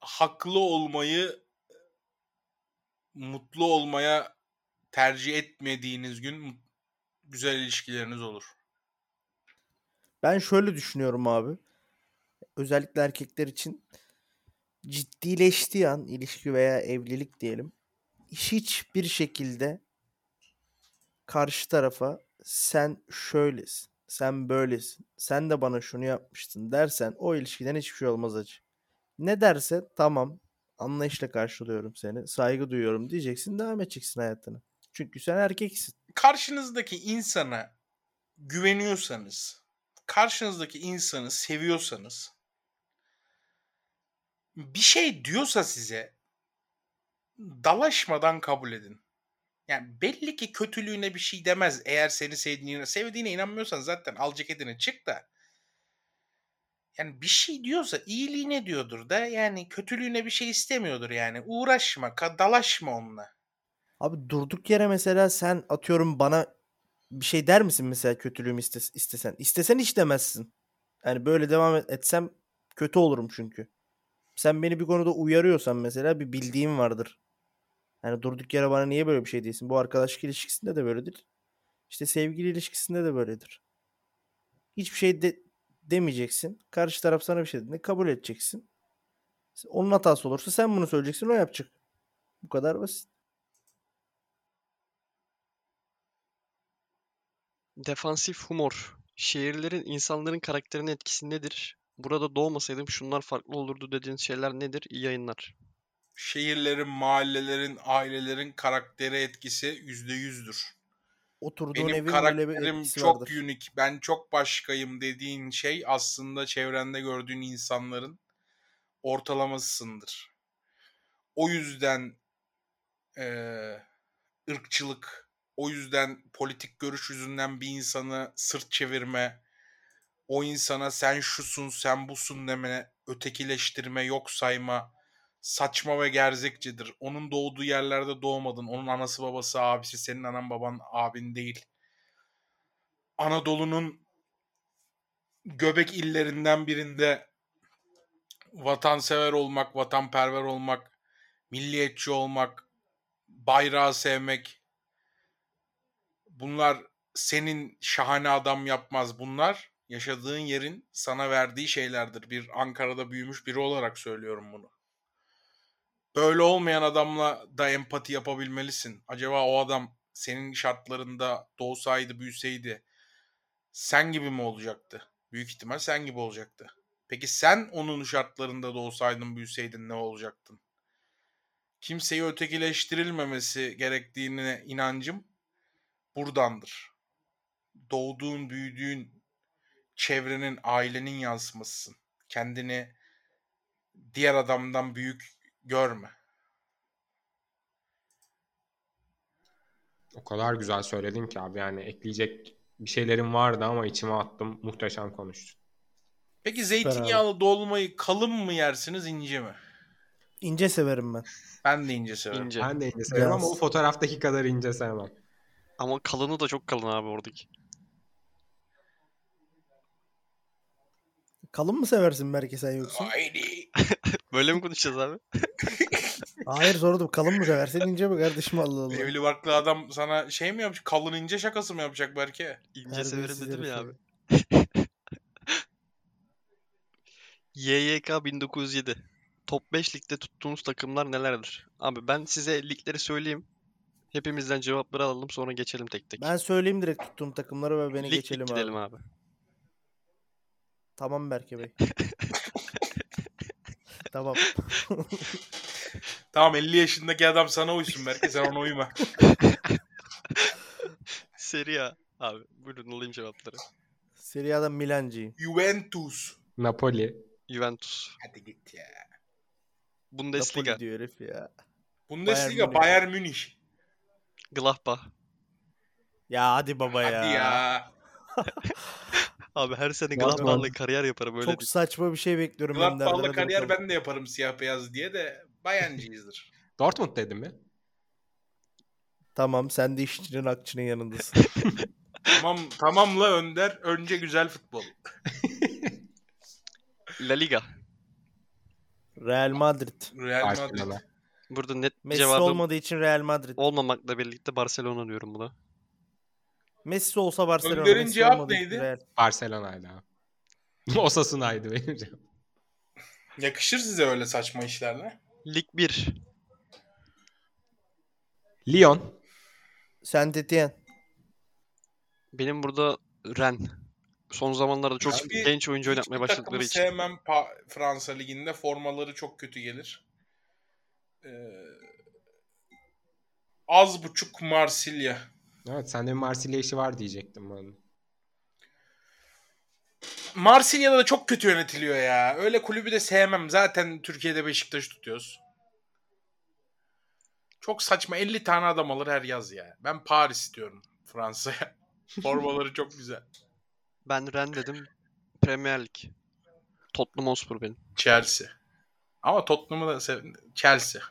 Haklı olmayı mutlu olmaya tercih etmediğiniz gün güzel ilişkileriniz olur. Ben şöyle düşünüyorum abi. Özellikle erkekler için ciddileştiği an ilişki veya evlilik diyelim. Hiçbir şekilde karşı tarafa sen şöylesin, sen böylesin, sen de bana şunu yapmıştın dersen o ilişkiden hiçbir şey olmaz acı. Ne derse tamam anlayışla karşılıyorum seni, saygı duyuyorum diyeceksin devam edeceksin hayatına. Çünkü sen erkeksin. karşınızdaki insana güveniyorsanız, karşınızdaki insanı seviyorsanız bir şey diyorsa size dalaşmadan kabul edin. Yani belli ki kötülüğüne bir şey demez eğer seni sevdiğine, sevdiğine inanmıyorsan zaten al ceketini çık da. Yani bir şey diyorsa iyiliğine diyordur da yani kötülüğüne bir şey istemiyordur yani. Uğraşma, dalaşma onunla. Abi durduk yere mesela sen atıyorum bana bir şey der misin mesela kötülüğümü istes- istesen? İstesen hiç demezsin. Yani böyle devam et- etsem kötü olurum çünkü. Sen beni bir konuda uyarıyorsan mesela bir bildiğin vardır. Yani durduk yere bana niye böyle bir şey değilsin? Bu arkadaşlık ilişkisinde de böyledir. İşte sevgili ilişkisinde de böyledir. Hiçbir şey de demeyeceksin. Karşı taraf sana bir şey dediğinde kabul edeceksin. Onun hatası olursa sen bunu söyleyeceksin o yapacak. Bu kadar basit. Defansif humor. Şehirlerin insanların karakterine etkisi nedir? Burada doğmasaydım şunlar farklı olurdu dediğin şeyler nedir? İyi yayınlar. şehirlerin, mahallelerin, ailelerin karaktere etkisi yüzde yüzdür. Oturduğun Benim evin karakterim çok vardır. unik, ben çok başkayım dediğin şey aslında çevrende gördüğün insanların ortalamasısındır. O yüzden eee, ırkçılık, o yüzden politik görüş yüzünden bir insanı sırt çevirme, o insana sen şusun, sen busun deme, ötekileştirme, yok sayma saçma ve gerzekçidir. Onun doğduğu yerlerde doğmadın. Onun anası babası abisi senin anan baban abin değil. Anadolu'nun göbek illerinden birinde vatansever olmak, vatanperver olmak, milliyetçi olmak, bayrağı sevmek bunlar senin şahane adam yapmaz. Bunlar yaşadığın yerin sana verdiği şeylerdir. Bir Ankara'da büyümüş biri olarak söylüyorum bunu böyle olmayan adamla da empati yapabilmelisin. Acaba o adam senin şartlarında doğsaydı, büyüseydi sen gibi mi olacaktı? Büyük ihtimal sen gibi olacaktı. Peki sen onun şartlarında doğsaydın, büyüseydin ne olacaktın? Kimseyi ötekileştirilmemesi gerektiğine inancım buradandır. Doğduğun, büyüdüğün çevrenin, ailenin yansımasısın. Kendini diğer adamdan büyük görme. O kadar güzel söyledin ki abi yani ekleyecek bir şeylerim vardı ama içime attım. Muhteşem konuştun. Peki zeytinyağlı dolmayı kalın mı yersiniz ince mi? İnce severim ben. Ben de ince severim. İnce. Ben de ince severim ama Beyaz. o fotoğraftaki kadar ince sevmem. Ama kalını da çok kalın abi oradaki. Kalın mı seversin Berke sen yoksa? Haydi. Böyle mi konuşacağız abi? Hayır sordum. Kalın mı seversin ince mi kardeşim Allah Allah. Evli barklı adam sana şey mi yapacak? Kalın ince şakası mı yapacak belki? İnce severim Terbiyesiz dedim ya abi. YYK 1907. Top 5 ligde tuttuğunuz takımlar nelerdir? Abi ben size ligleri söyleyeyim. Hepimizden cevapları alalım sonra geçelim tek tek. Ben söyleyeyim direkt tuttuğum takımları ve beni lig lig geçelim gidelim abi. abi. Tamam Berke Bey. tamam. Tamam 50 yaşındaki adam sana uysun belki sen ona uyma. Serie A. Abi buyurun alayım cevapları. Serie A'da Milancıyım. Juventus. Napoli. Juventus. Hadi git ya. Bundesliga. Napoli diyor herif ya. Bundesliga Bayern Bayern Münih. Gladbach. Ya hadi baba ya. Hadi ya. Abi her sene Gladbach'la kariyer yaparım öyle Çok değil. saçma bir şey bekliyorum ben derler. Gladbach'la kariyer ben de yaparım siyah beyaz diye de Bayern'ciyizdir. Dortmund dedim mi? Tamam sen de işçinin akçının yanındasın. tamam tamamla Önder. Önce güzel futbol. La Liga. Real Madrid. Real Madrid. Burada net Messi cevabım olmadığı için Real Madrid. olmamakla birlikte Barcelona diyorum buna. Messi olsa Barcelona. Önder'in Messi cevap olmadığı için neydi? Real. Barcelona'ydı abi. Osasuna'ydı benim cevabım. Yakışır size öyle saçma işlerle. Lig 1. Lyon. Saint Etienne. Benim burada Ren. Son zamanlarda çok Hiçbir- genç oyuncu oynatmaya Hiçbir başladıkları takımı için. sevmem Pa- Fransa Ligi'nde. Formaları çok kötü gelir. Ee, az buçuk Marsilya. Evet sende bir Marsilya işi var diyecektim ben. Marsilya'da da çok kötü yönetiliyor ya. Öyle kulübü de sevmem. Zaten Türkiye'de Beşiktaş tutuyoruz. Çok saçma. 50 tane adam alır her yaz ya. Ben Paris istiyorum Fransa'ya. Formaları çok güzel. Ben Ren dedim. Premier Lig. Tottenham Hotspur benim. Chelsea. Ama Tottenham'ı da sev- Chelsea.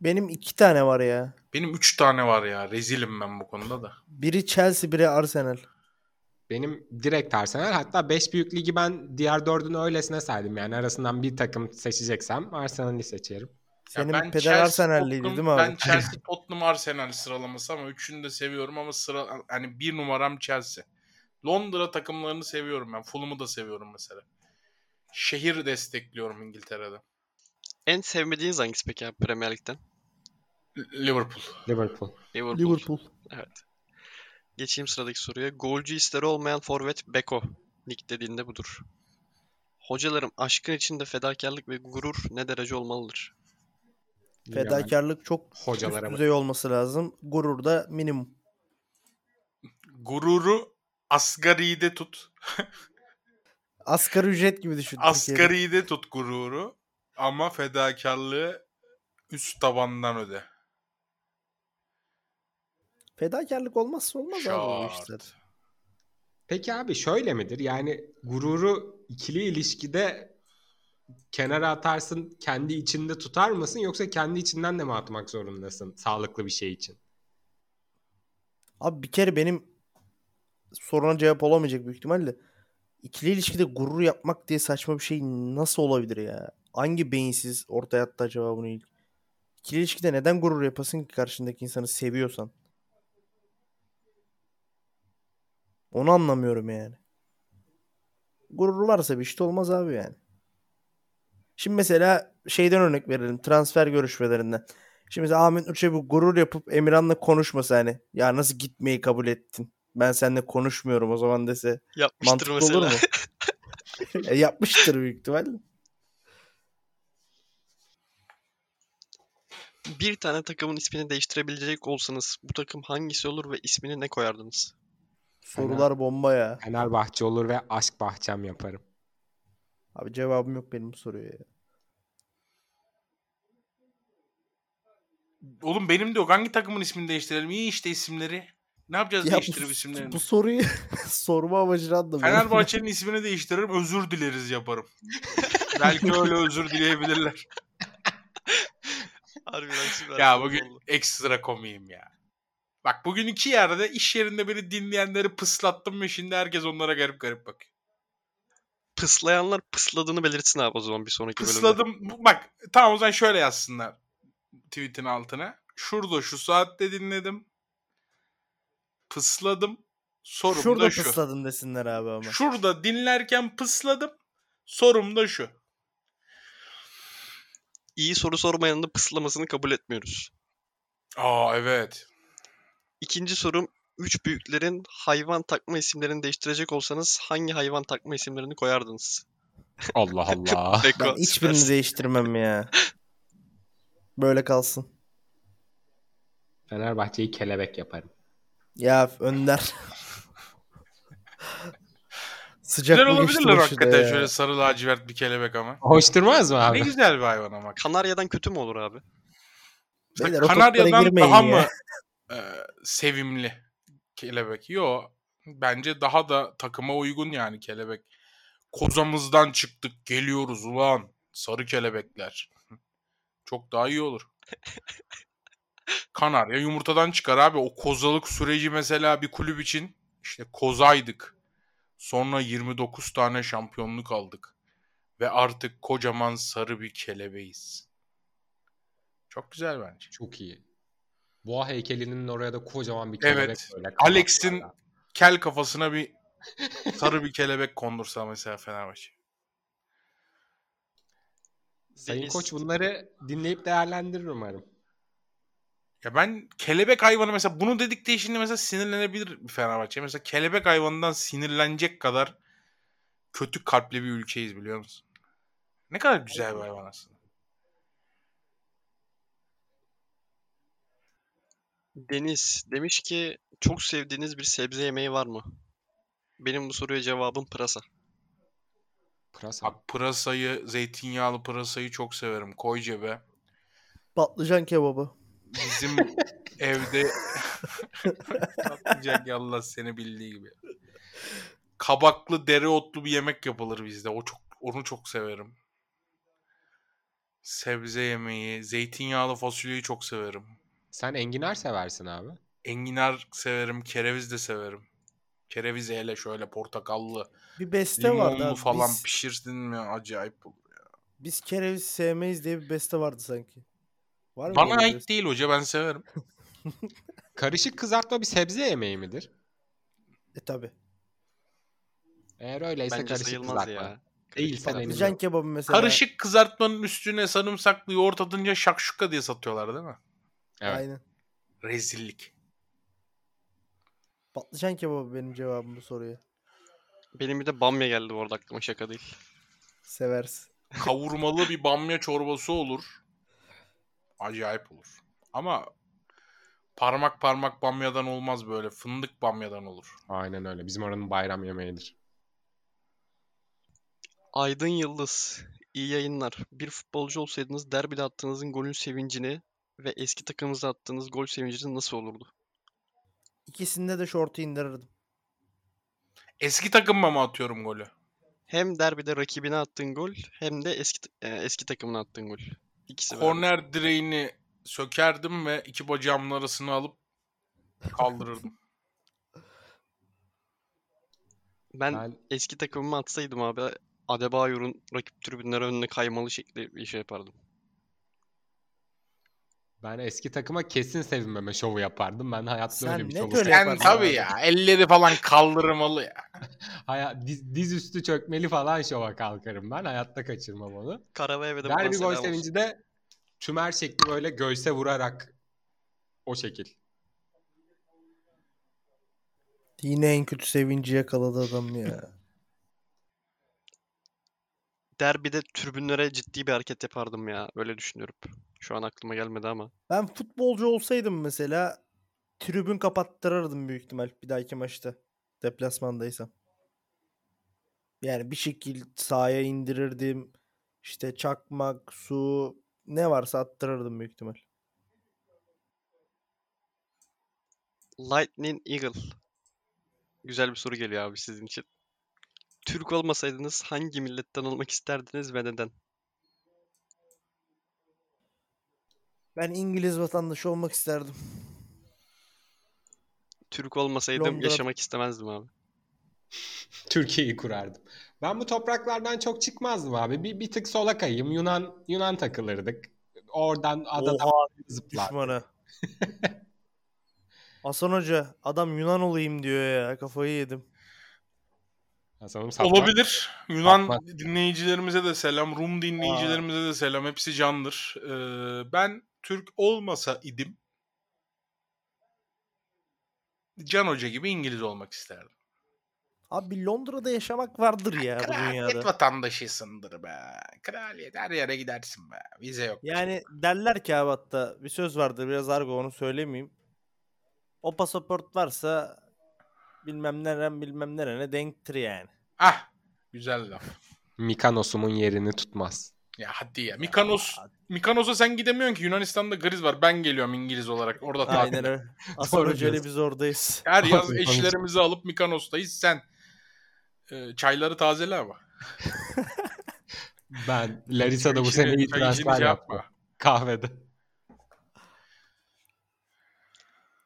Benim iki tane var ya. Benim 3 tane var ya. Rezilim ben bu konuda da. Biri Chelsea, biri Arsenal. Benim direkt Arsenal. Hatta 5 büyük ligi ben diğer dördünü öylesine saydım. Yani arasından bir takım seçeceksem Arsenal'i seçerim. Ya Senin ben peder Chelsea, Arsenal'liydi değil mi abi? Ben Chelsea, Tottenham, Arsenal sıralaması ama üçünü de seviyorum ama sıra hani bir numaram Chelsea. Londra takımlarını seviyorum ben. Fulham'ı da seviyorum mesela. Şehir destekliyorum İngiltere'de. En sevmediğiniz hangisi peki abi Premier Lig'den? Liverpool. Liverpool. Liverpool. Liverpool. Evet. Geçeyim sıradaki soruya. Golcü isteri olmayan forvet Beko. Nick dediğinde budur. Hocalarım aşkın içinde fedakarlık ve gurur ne derece olmalıdır? Fedakarlık çok Hocalara üst düzey olması lazım. Gurur da minimum. Gururu asgaride tut. Asgari ücret gibi düşün. Asgaride tut gururu ama fedakarlığı üst tabandan öde. Fedakarlık olmazsa olmaz abi o Şart. işler. Peki abi şöyle midir? Yani gururu ikili ilişkide kenara atarsın kendi içinde tutar mısın yoksa kendi içinden de mi atmak zorundasın sağlıklı bir şey için? Abi bir kere benim soruna cevap olamayacak büyük ihtimalle. İkili ilişkide gurur yapmak diye saçma bir şey nasıl olabilir ya? Hangi beyinsiz ortaya attı acaba bunu ilk? İkili ilişkide neden gurur yapasın ki karşındaki insanı seviyorsan? Onu anlamıyorum yani. Gurur varsa bir işte olmaz abi yani. Şimdi mesela şeyden örnek verelim. Transfer görüşmelerinden. Şimdi mesela Ahmet Nur Çebi gurur yapıp Emirhan'la konuşmasa hani ya nasıl gitmeyi kabul ettin? Ben seninle konuşmuyorum o zaman dese Yapmıştır mantıklı mesela. olur mu? E, yapmıştır büyük ihtimalle. Bir tane takımın ismini değiştirebilecek olsanız bu takım hangisi olur ve ismini ne koyardınız? Sorular bomba ya. Fenerbahçe olur ve aşk bahçem yaparım. Abi cevabım yok benim bu soruya ya. Oğlum benim de yok. Hangi takımın ismini değiştirelim? İyi işte isimleri. Ne yapacağız Ya değiştirip bu, isimlerini? bu soruyu sorma amacını anlamıyorum. Fenerbahçe'nin ismini değiştiririm. Özür dileriz yaparım. Belki öyle özür dileyebilirler. Harbiden süper. Ya bugün oldu. ekstra komiyim ya. Bak bugün iki yerde iş yerinde beni dinleyenleri pıslattım ve şimdi herkes onlara garip garip bakıyor. Pıslayanlar pısladığını belirtsin abi o zaman bir sonraki bölümde. Pısladım. Bak tamam o zaman şöyle yazsınlar tweetin altına. Şurada şu saatte dinledim. Pısladım. Sorum Şurada da şu. pısladın desinler abi ama. Şurada dinlerken pısladım. Sorum da şu. İyi soru sormayanın da pıslamasını kabul etmiyoruz. Aa evet. İkinci sorum. Üç büyüklerin hayvan takma isimlerini değiştirecek olsanız hangi hayvan takma isimlerini koyardınız? Allah Allah. Beko, Ben hiçbirini süpersin. değiştirmem ya. Böyle kalsın. Fenerbahçe'yi kelebek yaparım. Ya Önder. Sıcak Güzel olabilirler bu hakikaten ya? şöyle sarı lacivert bir kelebek ama. Hoş durmaz mı Ne abi? güzel bir hayvan ama. Kanaryadan kötü mü olur abi? Beyler, Kanarya'dan daha ya. mı e, sevimli kelebek? Yo. Bence daha da takıma uygun yani kelebek. Kozamızdan çıktık geliyoruz ulan. Sarı kelebekler. Çok daha iyi olur. Kanarya yumurtadan çıkar abi. O kozalık süreci mesela bir kulüp için işte kozaydık. Sonra 29 tane şampiyonluk aldık. Ve artık kocaman sarı bir kelebeğiz. Çok güzel bence. Çok iyi. Boğa heykelinin oraya da kocaman bir kelebek Evet. böyle. Alex'in kel kafasına bir sarı bir kelebek kondursa mesela Fenerbahçe. Sayın Deniz- Koç bunları dinleyip değerlendirir umarım. Ya ben kelebek hayvanı mesela bunu dedikte şimdi mesela sinirlenebilir bir Fenerbahçe. Mesela kelebek hayvanından sinirlenecek kadar kötü kalpli bir ülkeyiz biliyor musun? Ne kadar güzel bir hayvan aslında. Deniz demiş ki çok sevdiğiniz bir sebze yemeği var mı? Benim bu soruya cevabım pırasa. Pırasa. Bak pırasayı, zeytinyağlı pırasayı çok severim. Koy cebe. Patlıcan kebabı. Bizim evde patlayacak ya Allah seni bildiği gibi. Kabaklı dereotlu bir yemek yapılır bizde. O çok onu çok severim. Sebze yemeği, zeytinyağlı fasulyeyi çok severim. Sen enginar seversin abi. Enginar severim, kereviz de severim. Kereviz hele şöyle portakallı, Bir beste vardı limonlu abi. falan Biz, pişirsin mi acayip olur. biz kereviz sevmeyiz diye bir beste vardı sanki. Var mı Bana ait beste? değil hoca ben severim. Karışık kızartma bir sebze yemeği midir? E tabi. Eğer öyleyse Bence karışık sayılmaz kızartma. ya. Patlıcan yok. kebabı mesela. Karışık kızartmanın üstüne sarımsaklı yoğurt atınca şakşuka diye satıyorlar değil mi? Evet. Aynen. Rezillik. Patlıcan kebabı benim cevabım bu soruya. Benim bir de bamya geldi bu arada aklıma şaka değil. Seversin. Kavurmalı bir bamya çorbası olur. Acayip olur. Ama parmak parmak bamyadan olmaz böyle. Fındık bamyadan olur. Aynen öyle. Bizim oranın bayram yemeğidir. Aydın Yıldız. İyi yayınlar. Bir futbolcu olsaydınız derbide attığınızın golün sevincini ve eski takımınızda attığınız gol sevinciniz nasıl olurdu? İkisinde de şortu indirirdim. Eski takımma mı atıyorum golü? Hem derbide rakibine attığın gol hem de eski e, eski takımına attığın gol. İkisi beraber. Korner direğini sökerdim ve iki bacağımın arasına alıp kaldırırdım. Ben Ben eski takımıma atsaydım abi Adebayor'un rakip tribünler önüne kaymalı şekli bir şey yapardım. Ben eski takıma kesin sevinmeme şovu yapardım. Ben hayatta Sen öyle bir net şovu öyle Sen yaparsın tabii abi. ya. Elleri falan kaldırmalı ya. Haya, diz, dizüstü çökmeli falan şova kalkarım ben. Hayatta kaçırmam onu. Karavaya ve de Derbi gol sevinci de tümer şekli böyle göğse vurarak o şekil. Yine en kötü sevinci yakaladı adam ya. Derbide tribünlere ciddi bir hareket yapardım ya. Öyle düşünüyorum. Şu an aklıma gelmedi ama. Ben futbolcu olsaydım mesela tribün kapattırırdım büyük ihtimal bir dahaki maçta. Deplasmandaysam. Yani bir şekil sahaya indirirdim. İşte çakmak, su ne varsa attırırdım büyük ihtimal. Lightning Eagle. Güzel bir soru geliyor abi sizin için. Türk olmasaydınız hangi milletten olmak isterdiniz ve neden? Ben İngiliz vatandaşı olmak isterdim. Türk olmasaydım Londra- yaşamak istemezdim abi. Türkiye'yi kurardım. Ben bu topraklardan çok çıkmazdım abi. Bir, bir tık sola kayayım. Yunan Yunan takılırdık. Oradan adadan Oha zıplar. düşmanı. Hasan Hoca adam Yunan olayım diyor ya kafayı yedim. Hasan'ım. Olabilir. Yunan Atmaz. dinleyicilerimize de selam. Rum dinleyicilerimize de selam. Hepsi candır. Ee, ben Türk olmasa idim Can Hoca gibi İngiliz olmak isterdim. Abi Londra'da yaşamak vardır ya bu Kraliyet dünyada. vatandaşısındır be. Kraliyet her yere gidersin be. Vize yok. Yani derler ki abi hatta bir söz vardır biraz argo onu söylemeyeyim. O pasaport varsa bilmem neren bilmem nerene denktir yani. Ah güzel laf. Mikanos'umun yerini tutmaz. Ya hadi ya. Mikanos, Mikanos'a sen gidemiyorsun ki. Yunanistan'da kriz var. Ben geliyorum İngiliz olarak. Orada tatil. Aynen öyle. İle diyorsun. biz oradayız. Her yaz eşlerimizi alıp Mikanos'tayız. Sen e, çayları tazele ama. Ben Larissa'da bu sene yaptım. yapma. Kahvede.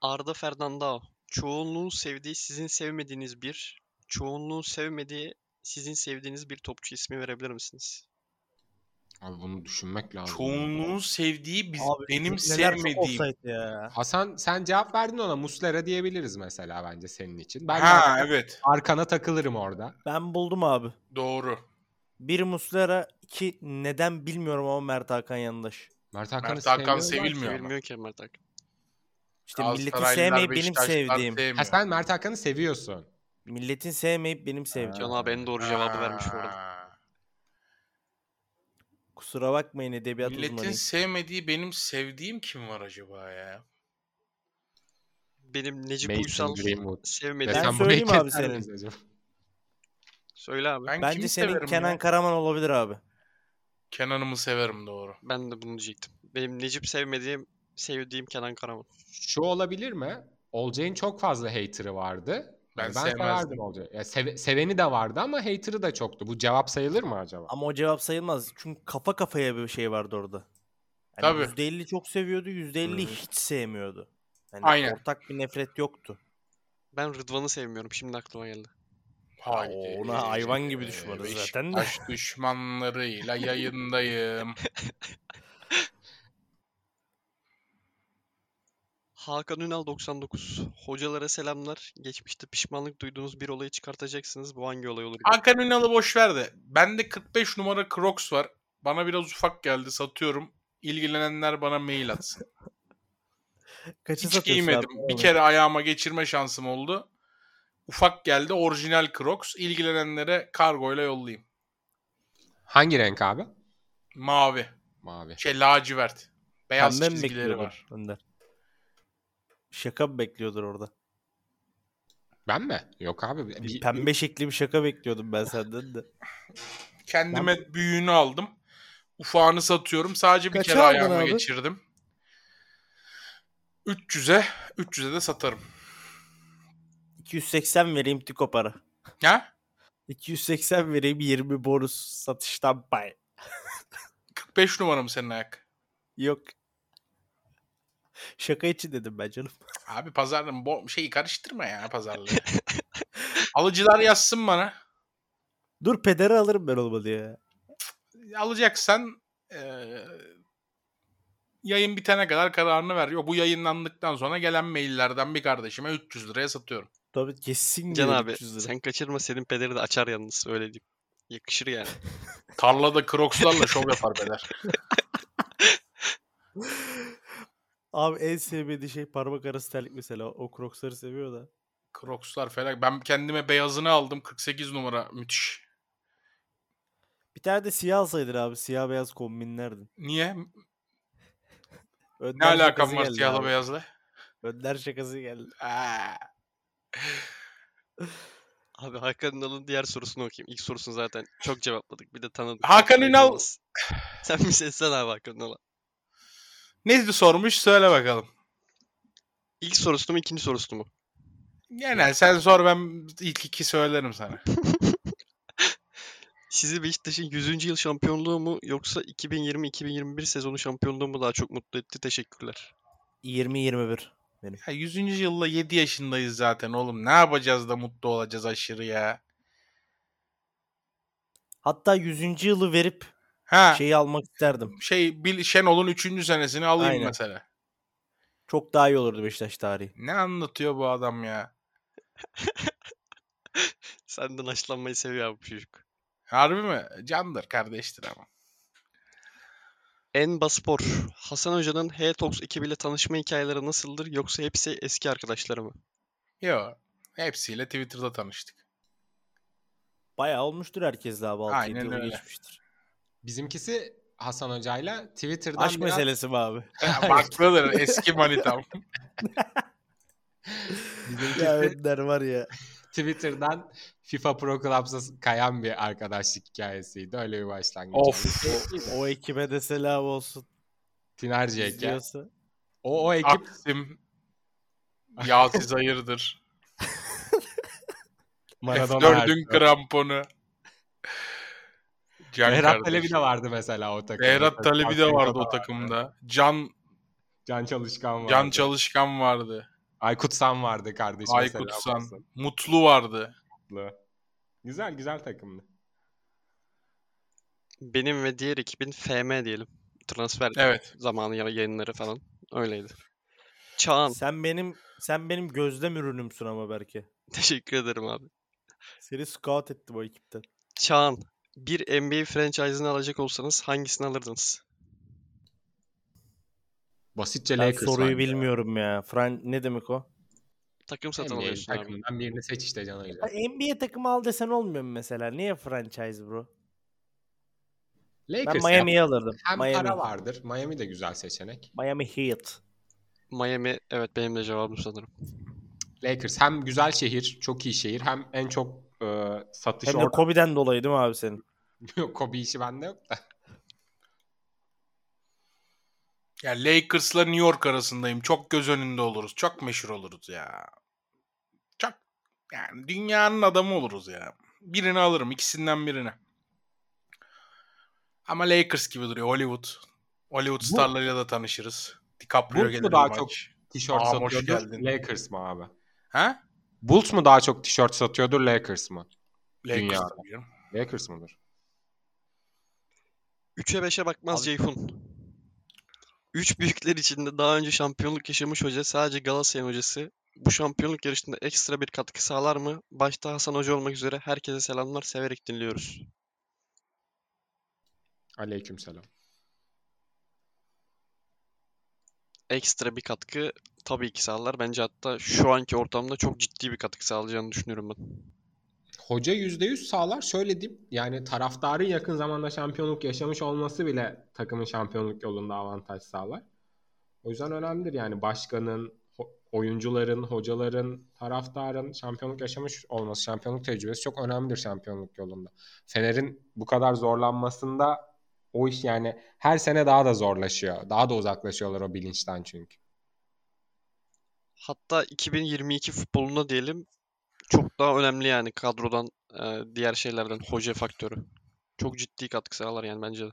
Arda Fernandao. Çoğunluğun sevdiği sizin sevmediğiniz bir, çoğunluğun sevmediği sizin sevdiğiniz bir topçu ismi verebilir misiniz? Abi bunu düşünmek lazım. Çoğunluğun sevdiği biz, Abi benim sevmediğim. ya. Hasan sen cevap verdin ona. Muslera diyebiliriz mesela bence senin için. Ben Ha evet. arkana takılırım orada. Ben buldum abi. Doğru. Bir Muslera, iki neden bilmiyorum ama Mert Hakan yandaş. Mert Hakan'ı Mert Hakan sevilmiyor. Sevilmiyor ki Mert Hakan. İşte milletin sevmeyip benim sevdiğim. Ha sen Mert Hakan'ı seviyorsun. Milletin sevmeyip benim sevdiğim. Can abi en doğru cevabı vermiş bu arada. Kusura bakmayın edebiyat Milletin uzmanıyım. sevmediği benim sevdiğim kim var acaba ya? Benim Necip Mason Uysal Greenwood. sevmediğim. Ben burayı söyleyeyim abi senin. Söyle abi. Ben Bence senin Kenan ya? Karaman olabilir abi. Kenan'ımı severim doğru. Ben de bunu diyecektim. Benim Necip sevmediğim, sevdiğim Kenan Karaman. Şu olabilir mi? Olcay'ın çok fazla hater'ı vardı. Ben Yani sevmezdim. severdim Olcay'ı. Ya seve- seveni de vardı ama hater'ı da çoktu. Bu cevap sayılır mı acaba? Ama o cevap sayılmaz. Çünkü kafa kafaya bir şey vardı orada. Yani Tabii. %50 çok seviyordu, %50 Hı. hiç sevmiyordu. Yani Aynen. ortak bir nefret yoktu. Ben Rıdvan'ı sevmiyorum. Şimdi aklıma geldi. Haydi. Oo, ona hayvan gibi düşmanız zaten de. Beşiktaş düşmanlarıyla yayındayım. Hakan Ünal 99. Hocalara selamlar. Geçmişte pişmanlık duyduğunuz bir olayı çıkartacaksınız. Bu hangi olay olur? Hakan Ünal'ı boş ver de. Bende 45 numara Crocs var. Bana biraz ufak geldi. Satıyorum. İlgilenenler bana mail atsın. Kaçı Hiç giymedim. abi? Bir kere ayağıma geçirme şansım oldu. Ufak geldi. Orijinal Crocs. İlgilenenlere kargoyla yollayayım. Hangi renk abi? Mavi. Mavi. Şey lacivert. Beyaz Pembe çizgileri var. Önder? Şaka mı bekliyordur orada? Ben mi? Yok abi. Bir Bir- pembe şekli bir şaka bekliyordum ben senden de. Kendime büyüğünü aldım. Ufağını satıyorum. Sadece bir Kaça kere ayağıma abi? geçirdim. 300'e 300'e de satarım. 280 vereyim tiko para. Ha? 280 vereyim 20 bonus satıştan pay. 45 numara mı senin ayak? Yok. Şaka için dedim ben canım. Abi pazarda bo- şeyi karıştırma ya pazarlığı. Alıcılar yazsın bana. Dur pederi alırım ben olmadı ya. Alacaksan eee, yayın bitene kadar kararını ver. Yok bu yayınlandıktan sonra gelen maillerden bir kardeşime 300 liraya satıyorum. Tabii kesin Can abi 300 lira. sen kaçırma senin pederi de açar yalnız öyle diyeyim. Yakışır yani. Tarlada crocslarla şov yapar beder. Abi en sevmediği şey parmak arası terlik mesela. O crocsları seviyor da. Crocslar falan. Ben kendime beyazını aldım. 48 numara. Müthiş. Bir tane de siyah alsaydın abi. Siyah beyaz kombinlerdin. Niye? Önder Ne alakam var siyahla abi. beyazla? Önder şakası geldi. Abi Hakan Ünal'ın diğer sorusunu okuyayım. İlk sorusunu zaten çok cevapladık. Bir de tanıdık. Hakan Ünal-. Sen bir seslen abi Hakan Ünal'a. Ne sormuş söyle bakalım. İlk sorusunu mu ikinci sorusunu mu? Genel sen sor ben ilk iki söylerim sana. Sizi Beşiktaş'ın 100. yıl şampiyonluğu mu yoksa 2020-2021 sezonu şampiyonluğu mu daha çok mutlu etti? Teşekkürler. 20-21 benim. Ya 100. yılla 7 yaşındayız zaten oğlum. Ne yapacağız da mutlu olacağız aşırı ya. Hatta 100. yılı verip Ha şeyi almak isterdim. şey Bil Şenol'un 3. senesini alayım Aynen. mesela. Çok daha iyi olurdu Beşiktaş tarihi. Ne anlatıyor bu adam ya? Senden haşlanmayı seviyor abi bu çocuk. Harbi mi? Candır kardeştir ama. Enba Spor. Hasan Hoca'nın H-Talks ekibiyle tanışma hikayeleri nasıldır yoksa hepsi eski arkadaşları mı? Yo. Hepsiyle Twitter'da tanıştık. Bayağı olmuştur herkes daha 6-7 Aynen öyle. geçmiştir. Bizimkisi Hasan Hoca'yla Twitter'dan Aşk biraz meselesi mi abi? Baklıdır eski manitam. bizimkisi ya var ya. Twitter'dan FIFA Pro Clubs'a kayan bir arkadaşlık hikayesiydi. Öyle bir başlangıç. Of. oldu. O ekibe de selam olsun. Tiner JK. İzliyorsa. O, o ekip Aksim. Yağsız hayırdır. Maradona F4'ün Ertuğrul. kramponu. Can Behrat. Talebi de vardı mesela o takımda. Behrat Talebi de vardı o Vardı. takımda. Can Can Çalışkan vardı. Can Çalışkan vardı. Aykut San vardı kardeşim. Aykut San. Mutlu vardı. Güzel güzel takımdı. Benim ve diğer ekibin FM diyelim. Transfer Evet. zamanı ya- yayınları falan. Öyleydi. Çağan. Sen benim sen benim gözlem ürünümsün ama belki. Teşekkür ederim abi. Seni scout ettim o ekipten. Çağan. Bir NBA franchise'ını alacak olsanız hangisini alırdınız? Basitçe Ben Lakers soruyu bilmiyorum ya. Fran ne demek o? Takım satın NBA alıyorsun abi. takımından birini seç işte Can Hoca. NBA takımı al desen olmuyor mu mesela? Niye franchise bro? Ben Lakers Miami'yi yap. alırdım. Hem Miami. para vardır. Miami de güzel seçenek. Miami Heat. Miami evet benim de cevabım sanırım. Lakers hem güzel şehir, çok iyi şehir hem en çok e, satış Hem de orada. Kobe'den dolayı değil mi abi senin? Yok, Kobe işi bende yok da. Ya Lakers'la New York arasındayım. Çok göz önünde oluruz. Çok meşhur oluruz ya. Çok yani dünyanın adamı oluruz ya. Birini alırım. ikisinden birini. Ama Lakers gibi duruyor. Hollywood. Hollywood starlarıyla da tanışırız. DiCaprio gelir daha bir çok maç. Tişört geldin. Lakers mı abi? Ha? Bulls mu daha çok tişört satıyordur Lakers mı? Lakers Dünyada. Lakers mıdır? 3'e 5'e bakmaz Abi- Ceyhun. Üç büyükler içinde daha önce şampiyonluk yaşamış hoca sadece Galatasaray hocası. Bu şampiyonluk yarışında ekstra bir katkı sağlar mı? Başta Hasan Hoca olmak üzere herkese selamlar severek dinliyoruz. Aleykümselam. Ekstra bir katkı tabii ki sağlar. Bence hatta şu anki ortamda çok ciddi bir katkı sağlayacağını düşünüyorum ben. Hoca %100 sağlar. Şöyle diyeyim. Yani taraftarın yakın zamanda şampiyonluk yaşamış olması bile takımın şampiyonluk yolunda avantaj sağlar. O yüzden önemlidir yani başkanın, oyuncuların, hocaların, taraftarın şampiyonluk yaşamış olması, şampiyonluk tecrübesi çok önemlidir şampiyonluk yolunda. Fener'in bu kadar zorlanmasında o iş yani her sene daha da zorlaşıyor. Daha da uzaklaşıyorlar o bilinçten çünkü. Hatta 2022 futbolunda diyelim çok daha önemli yani kadrodan e, diğer şeylerden hoca faktörü. Çok ciddi katkı sağlar yani bence de.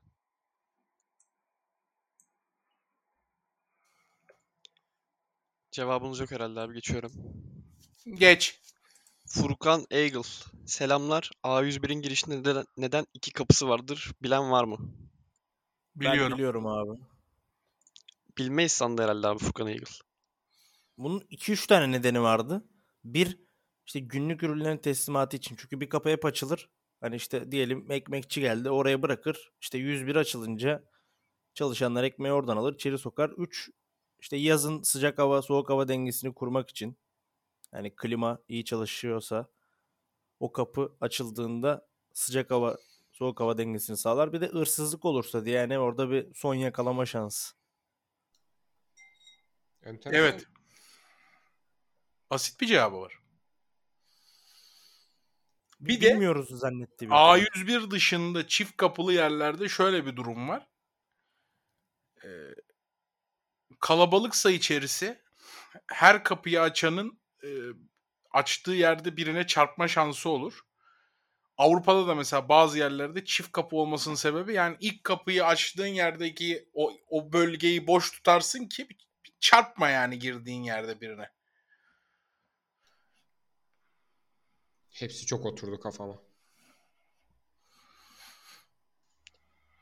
Cevabınız yok herhalde abi geçiyorum. Geç. Furkan Eagle. Selamlar. A101'in girişinde neden, neden iki kapısı vardır? Bilen var mı? Ben Biliyorum. biliyorum abi. Bilmeyiz sandı herhalde abi Furkan Eagle. Bunun 2-3 tane nedeni vardı. Bir işte günlük ürünlerin teslimatı için. Çünkü bir kapı hep açılır. Hani işte diyelim ekmekçi geldi oraya bırakır. İşte 101 açılınca çalışanlar ekmeği oradan alır içeri sokar. 3 işte yazın sıcak hava soğuk hava dengesini kurmak için. Yani klima iyi çalışıyorsa o kapı açıldığında sıcak hava soğuk hava dengesini sağlar. Bir de hırsızlık olursa diye yani orada bir son yakalama şansı. Enteresan. Evet. Basit bir cevabı var. Bir de Bilmiyoruz zannetti. bir A101 dışında çift kapılı yerlerde şöyle bir durum var. Ee, kalabalıksa içerisi her kapıyı açanın e, açtığı yerde birine çarpma şansı olur. Avrupa'da da mesela bazı yerlerde çift kapı olmasının sebebi yani ilk kapıyı açtığın yerdeki o, o bölgeyi boş tutarsın ki çarpma yani girdiğin yerde birine. Hepsi çok oturdu kafama.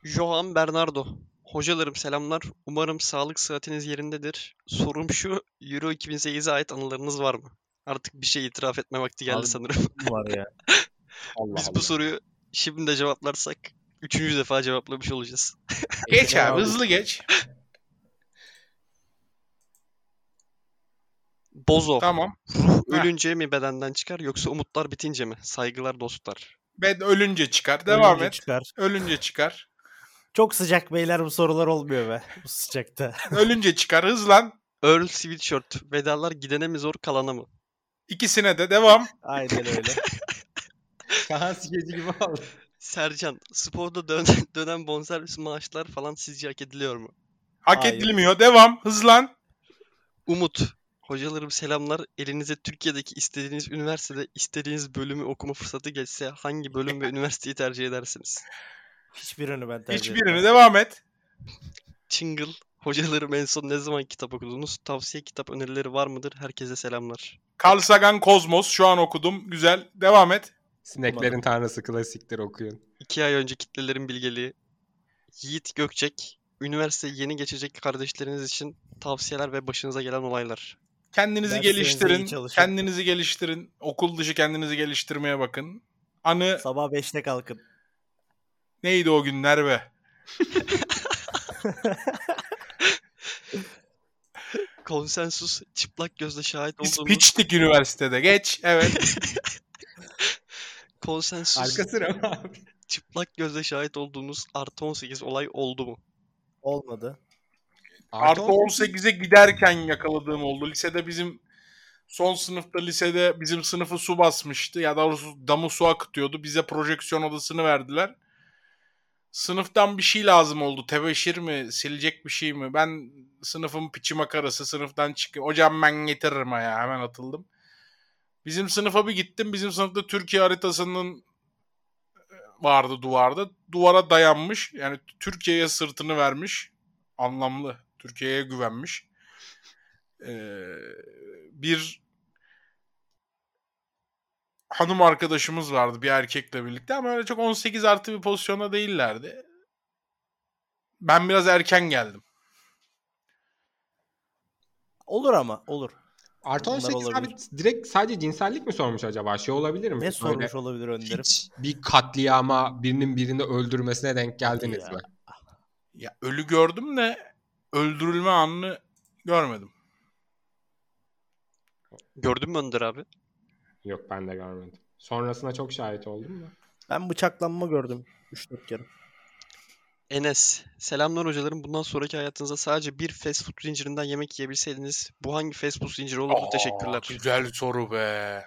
Johan Bernardo. Hocalarım selamlar. Umarım sağlık sıhhatiniz yerindedir. Sorum şu. Euro 2008'e ait anılarınız var mı? Artık bir şey itiraf etme vakti geldi Abi- sanırım. var ya. Allah Biz Allah. bu soruyu şimdi de cevaplarsak üçüncü defa cevaplamış olacağız. Geç abi. hızlı geç. Bozo. Tamam. Ruh ölünce mi bedenden çıkar yoksa umutlar bitince mi? Saygılar dostlar. Ben ölünce çıkar. Devam Ölünce et. Çıkar. Ölünce çıkar. Çok sıcak beyler bu sorular olmuyor be. Bu sıcakta. Ölünce çıkar. Hızlan. Earl Sweatshirt. Vedalar gidene mi zor kalana mı? İkisine de devam. Aynen öyle. Kaan skeci gibi oldu. Sercan. Sporda dön dönen bonservis maaşlar falan sizce hak ediliyor mu? Hak Hayır. edilmiyor. Devam. Hızlan. Umut. Hocalarım selamlar. Elinize Türkiye'deki istediğiniz üniversitede istediğiniz bölümü okuma fırsatı geçse hangi bölüm ve üniversiteyi tercih edersiniz? Hiçbirini ben tercih Hiçbirini devam et. Çingıl. Hocalarım en son ne zaman kitap okudunuz? Tavsiye kitap önerileri var mıdır? Herkese selamlar. Carl Sagan Kozmos. Şu an okudum. Güzel. Devam et. Sineklerin tanrısı klasiktir okuyun. İki ay önce kitlelerin bilgeliği. Yiğit Gökçek. Üniversiteye yeni geçecek kardeşleriniz için tavsiyeler ve başınıza gelen olaylar. Kendinizi Derslerinize iyi geliştirin. Kendinizi geliştirin. Okul dışı kendinizi geliştirmeye bakın. Anı Sabah 5'te kalkın. neydi o günler be? Konsensus çıplak gözle şahit Biz olduğunuz piçtik üniversitede. Geç. Evet. konsensus Arka sıra mı abi? çıplak gözle şahit olduğunuz artı 18 olay oldu mu? Olmadı. Artı 18'e giderken yakaladığım oldu. Lisede bizim son sınıfta lisede bizim sınıfı su basmıştı. Ya doğrusu damı su akıtıyordu. Bize projeksiyon odasını verdiler. Sınıftan bir şey lazım oldu. Tebeşir mi? Silecek bir şey mi? Ben sınıfın piçi makarası sınıftan çıkıyor. Hocam ben getiririm ya. Hemen atıldım. Bizim sınıfa bir gittim. Bizim sınıfta Türkiye haritasının e, vardı duvarda. Duvara dayanmış. Yani Türkiye'ye sırtını vermiş. Anlamlı. Türkiye'ye güvenmiş. Ee, bir hanım arkadaşımız vardı bir erkekle birlikte ama öyle çok 18 artı bir pozisyonda değillerdi. Ben biraz erken geldim. Olur ama olur. Artı Bunlar 18 abi olabilir. direkt sadece cinsellik mi sormuş acaba? Şey olabilir mi? Ne Böyle sormuş olabilir önderim? Hiç bir katliama birinin birini öldürmesine denk geldiniz Ya. mi? Ya ölü gördüm de öldürülme anını görmedim. Gördün mü Önder abi? Yok ben de görmedim. Sonrasına çok şahit oldum da. Ben bıçaklanma gördüm 3-4 kere. Enes. Selamlar hocalarım. Bundan sonraki hayatınızda sadece bir fast food zincirinden yemek yiyebilseydiniz bu hangi fast food zinciri olurdu? Aa, Teşekkürler. Güzel soru be.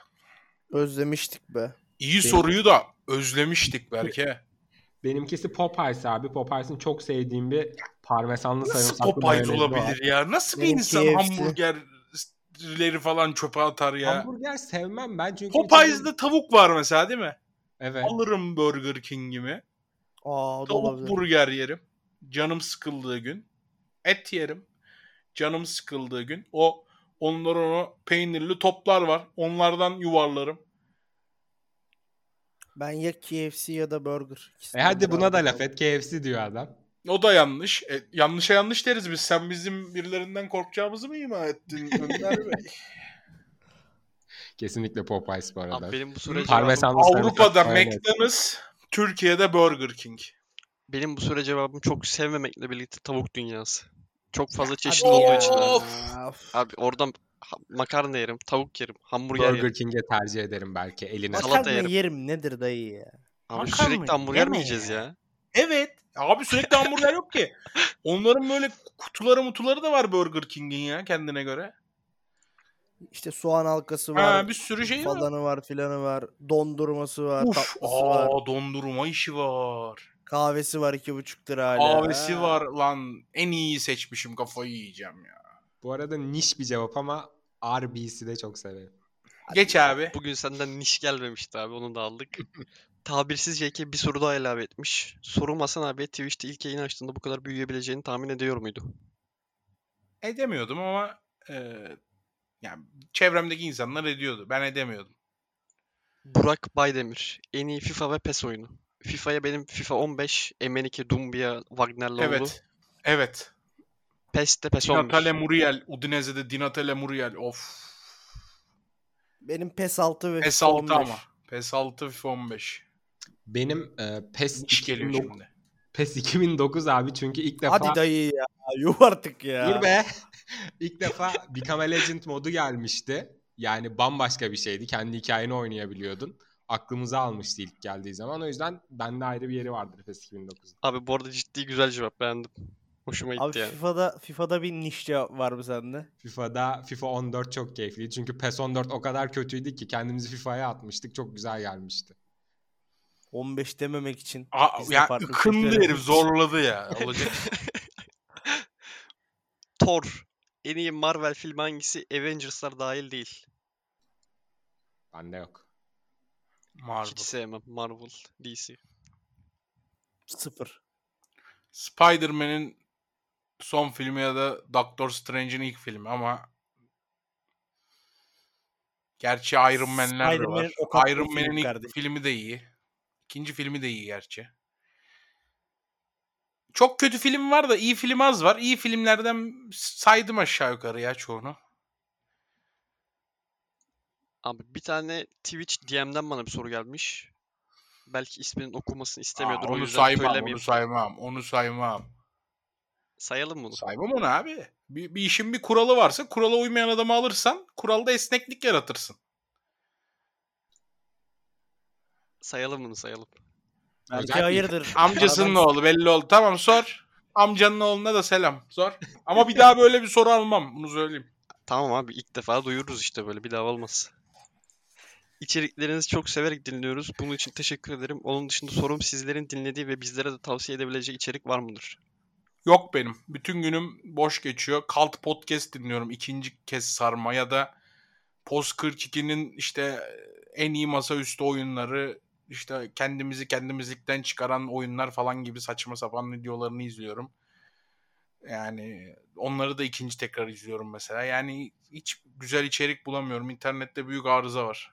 Özlemiştik be. İyi Benim- soruyu da özlemiştik belki. Benimkisi Popeyes abi. Popeyes'in çok sevdiğim bir parmesanlı Nasıl sarımsaklı Popeyes var. olabilir ya? Nasıl bir Benim insan KFC. hamburgerleri falan çöpe atar ya? Hamburger sevmem ben çünkü... Popeyes'de tavuk var mesela değil mi? Evet. Alırım Burger King'imi. Aa Tavuk olabilir. burger yerim. Canım sıkıldığı gün. Et yerim. Canım sıkıldığı gün. O onların o peynirli toplar var. Onlardan yuvarlarım. Ben ya KFC ya da burger. E hadi buna da laf et. KFC diyor adam. O da yanlış. E, yanlışa yanlış deriz biz. Sen bizim birilerinden korkacağımızı mı ima ettin Önder Bey? Kesinlikle Popeyes bu arada. Abi benim bu Parmesanlı Avrupa'da mayonezi. McDonald's, Türkiye'de Burger King. benim bu soruya cevabım çok sevmemekle birlikte tavuk dünyası. Çok fazla çeşit olduğu için. abi. Of! Abi oradan makarna yerim, tavuk yerim, hamburger yerim. Burger King'e tercih ederim belki eline. Salata Makarna yerim. yerim nedir dayı ya? Abi Makarna sürekli hamburger mi yiyeceğiz ya. ya? Evet. Abi sürekli hamburger yok ki. Onların böyle kutuları mutuları da var Burger King'in ya kendine göre. İşte soğan halkası var. Ha, bir sürü şey var. falanı var filanı var. Dondurması var. Uf, tatlısı aa, var. dondurma işi var. Kahvesi var iki buçuk lira hala. Kahvesi Ha. var lan. En iyiyi seçmişim kafayı yiyeceğim ya. Bu arada niş bir cevap ama RB'si de çok severim. Geç abi. Bugün senden niş gelmemişti abi onu da aldık. Tabirsiz JK bir soru daha ilave etmiş. Sorum Hasan abiye Twitch'te ilk yayın açtığında bu kadar büyüyebileceğini tahmin ediyor muydu? Edemiyordum ama e, yani çevremdeki insanlar ediyordu. Ben edemiyordum. Burak Baydemir. En iyi FIFA ve PES oyunu. FIFA'ya benim FIFA 15, MN2, Dumbia, Wagner'la oldu. Evet. Evet. PES'te PES Di 11. Natale Muriel. Udinese'de Di Natale Muriel. Of. Benim PES 6 ve PES FIFA 6 15. ama. PES 6 FIFA 15. Benim e, PES, İş geliyor 2009 şimdi. PES 2009 abi çünkü ilk defa... Hadi dayı ya. Yuh artık ya. Dur be. İlk defa Become a Legend modu gelmişti. Yani bambaşka bir şeydi. Kendi hikayeni oynayabiliyordun. Aklımıza almıştı ilk geldiği zaman. O yüzden bende ayrı bir yeri vardır PES 2009'da. Abi bu arada ciddi güzel cevap beğendim. Hoşuma gitti Abi yani. FIFA'da FIFA'da bir niş cevap var mı sende? FIFA'da FIFA 14 çok keyifliydi. Çünkü PES 14 o kadar kötüydü ki kendimizi FIFA'ya atmıştık. Çok güzel gelmişti. 15 dememek için. Aa, ya ıkındı herif zorladı ya. Olacak. Thor. En iyi Marvel filmi hangisi? Avengers'lar dahil değil. Bende yok. Marvel. Hiç sevmem. Marvel, DC. Sıfır. Spider-Man'in son filmi ya da Doctor Strange'in ilk filmi ama Gerçi Iron Man'ler de var. o katlı Iron Man'in ilk kardeşim. filmi de iyi. İkinci filmi de iyi gerçi. Çok kötü film var da iyi film az var. İyi filmlerden saydım aşağı yukarı ya çoğunu. Abi bir tane Twitch DM'den bana bir soru gelmiş. Belki isminin okunmasını Aa, istemiyordur o onu yüzden saymam, onu saymam, onu saymam. Sayalım bunu. Saymam onu abi. Bir, bir işin bir kuralı varsa kurala uymayan adamı alırsan kuralda esneklik yaratırsın. Sayalım bunu sayalım. Belki hayırdır. Amcasının oğlu belli oldu. Tamam sor. Amcanın oğluna da selam. Sor. Ama bir daha böyle bir soru almam. Bunu söyleyeyim. Tamam abi ilk defa duyururuz işte böyle bir daha olmaz. İçeriklerinizi çok severek dinliyoruz. Bunun için teşekkür ederim. Onun dışında sorum sizlerin dinlediği ve bizlere de tavsiye edebileceği içerik var mıdır? Yok benim. Bütün günüm boş geçiyor. Kalt podcast dinliyorum. ikinci kez sarma ya da Post 42'nin işte en iyi masaüstü oyunları işte kendimizi kendimizlikten çıkaran oyunlar falan gibi saçma sapan videolarını izliyorum. Yani onları da ikinci tekrar izliyorum mesela. Yani hiç güzel içerik bulamıyorum. İnternette büyük arıza var.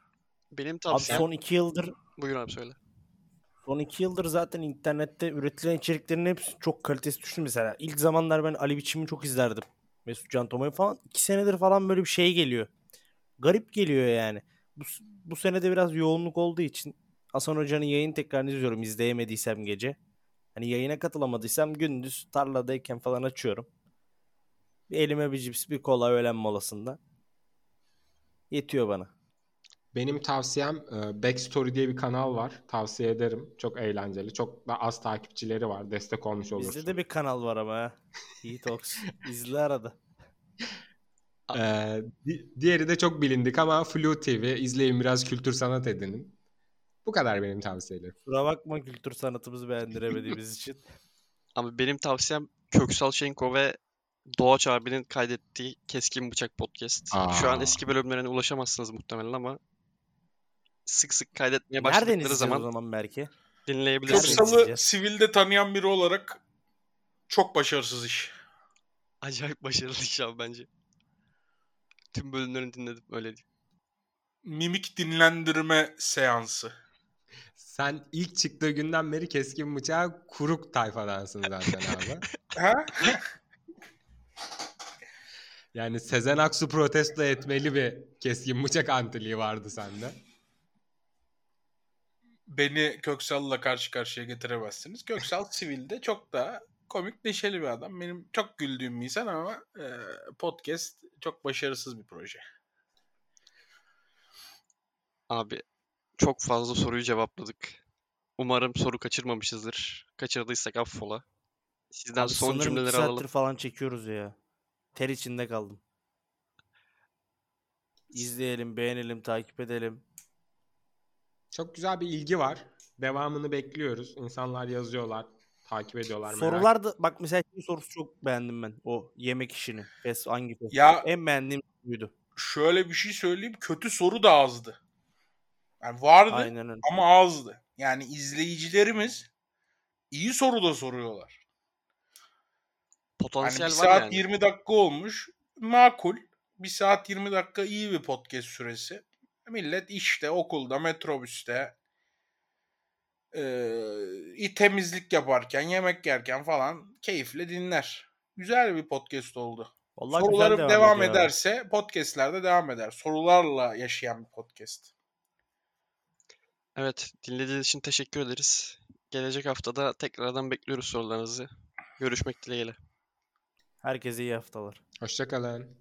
Benim Abi tavsiyem... son 2 yıldır Buyur abi söyle. Son iki yıldır zaten internette üretilen içeriklerin hepsi çok kalitesi düştü mesela. İlk zamanlar ben Ali Biçim'i çok izlerdim. Mesut Can Toma'yı falan. iki senedir falan böyle bir şey geliyor. Garip geliyor yani. Bu, bu senede biraz yoğunluk olduğu için Hasan Hoca'nın yayın tekrarını izliyorum izleyemediysem gece. Hani yayına katılamadıysam gündüz tarladayken falan açıyorum. Bir elime bir cips bir kola öğlen molasında. Yetiyor bana. Benim tavsiyem e, Backstory diye bir kanal var. Tavsiye ederim. Çok eğlenceli. Çok da az takipçileri var. Destek olmuş olursun. Bizde de bir kanal var ama. Yiğit Ox. İzle arada. Ee, di- diğeri de çok bilindik ama Flu TV. izleyin biraz kültür sanat edinin. Bu kadar benim tavsiyelerim. Kusura bakma kültür sanatımızı beğendiremediğimiz için. Abi benim tavsiyem Köksal Şenko ve Doğaç abinin kaydettiği Keskin Bıçak Podcast. Şu an Aa. eski bölümlerine ulaşamazsınız muhtemelen ama sık sık kaydetmeye başladıkları zaman zaman belki? dinleyebilirsiniz. Köksal'ı sivilde tanıyan biri olarak çok başarısız iş. Acayip başarılı iş abi bence. Tüm bölümlerini dinledim öyle diyeyim. Mimik dinlendirme seansı. Sen ilk çıktığı günden beri keskin bıçağı kuruk tayfadansın zaten abi. Ha? Yani Sezen Aksu protesto etmeli bir keskin bıçak antiliği vardı sende. Beni Köksal'la karşı karşıya getiremezsiniz. Köksal sivilde çok daha komik, neşeli bir adam. Benim çok güldüğüm bir insan ama e, podcast çok başarısız bir proje. Abi çok fazla soruyu cevapladık. Umarım soru kaçırmamışızdır. Kaçırdıysak affola. Sizden Abi son cümleleri alalım. falan çekiyoruz ya. Ter içinde kaldım. İzleyelim, beğenelim, takip edelim. Çok güzel bir ilgi var. Devamını bekliyoruz. İnsanlar yazıyorlar, takip ediyorlar. Sorular da bak mesela şey sorusu çok beğendim ben. O yemek işini. Fes hangi fes? Ya En beğendiğim buydu. şöyle bir şey söyleyeyim. Kötü soru da azdı. Yani vardı Aynen öyle. ama azdı. Yani izleyicilerimiz iyi soru da soruyorlar. Hani Potansiyel bir var saat yani. 20 dakika olmuş. Makul. Bir saat 20 dakika iyi bir podcast süresi. Millet işte, okulda, metrobüste, eee, temizlik yaparken, yemek yerken falan keyifle dinler. Güzel bir podcast oldu. Vallahi güzel Sorularım devam, ediyor abi. ederse podcastlerde devam eder. Sorularla yaşayan bir podcast. Evet, dinlediğiniz için teşekkür ederiz. Gelecek haftada tekrardan bekliyoruz sorularınızı. Görüşmek dileğiyle. Herkese iyi haftalar. Hoşçakalın.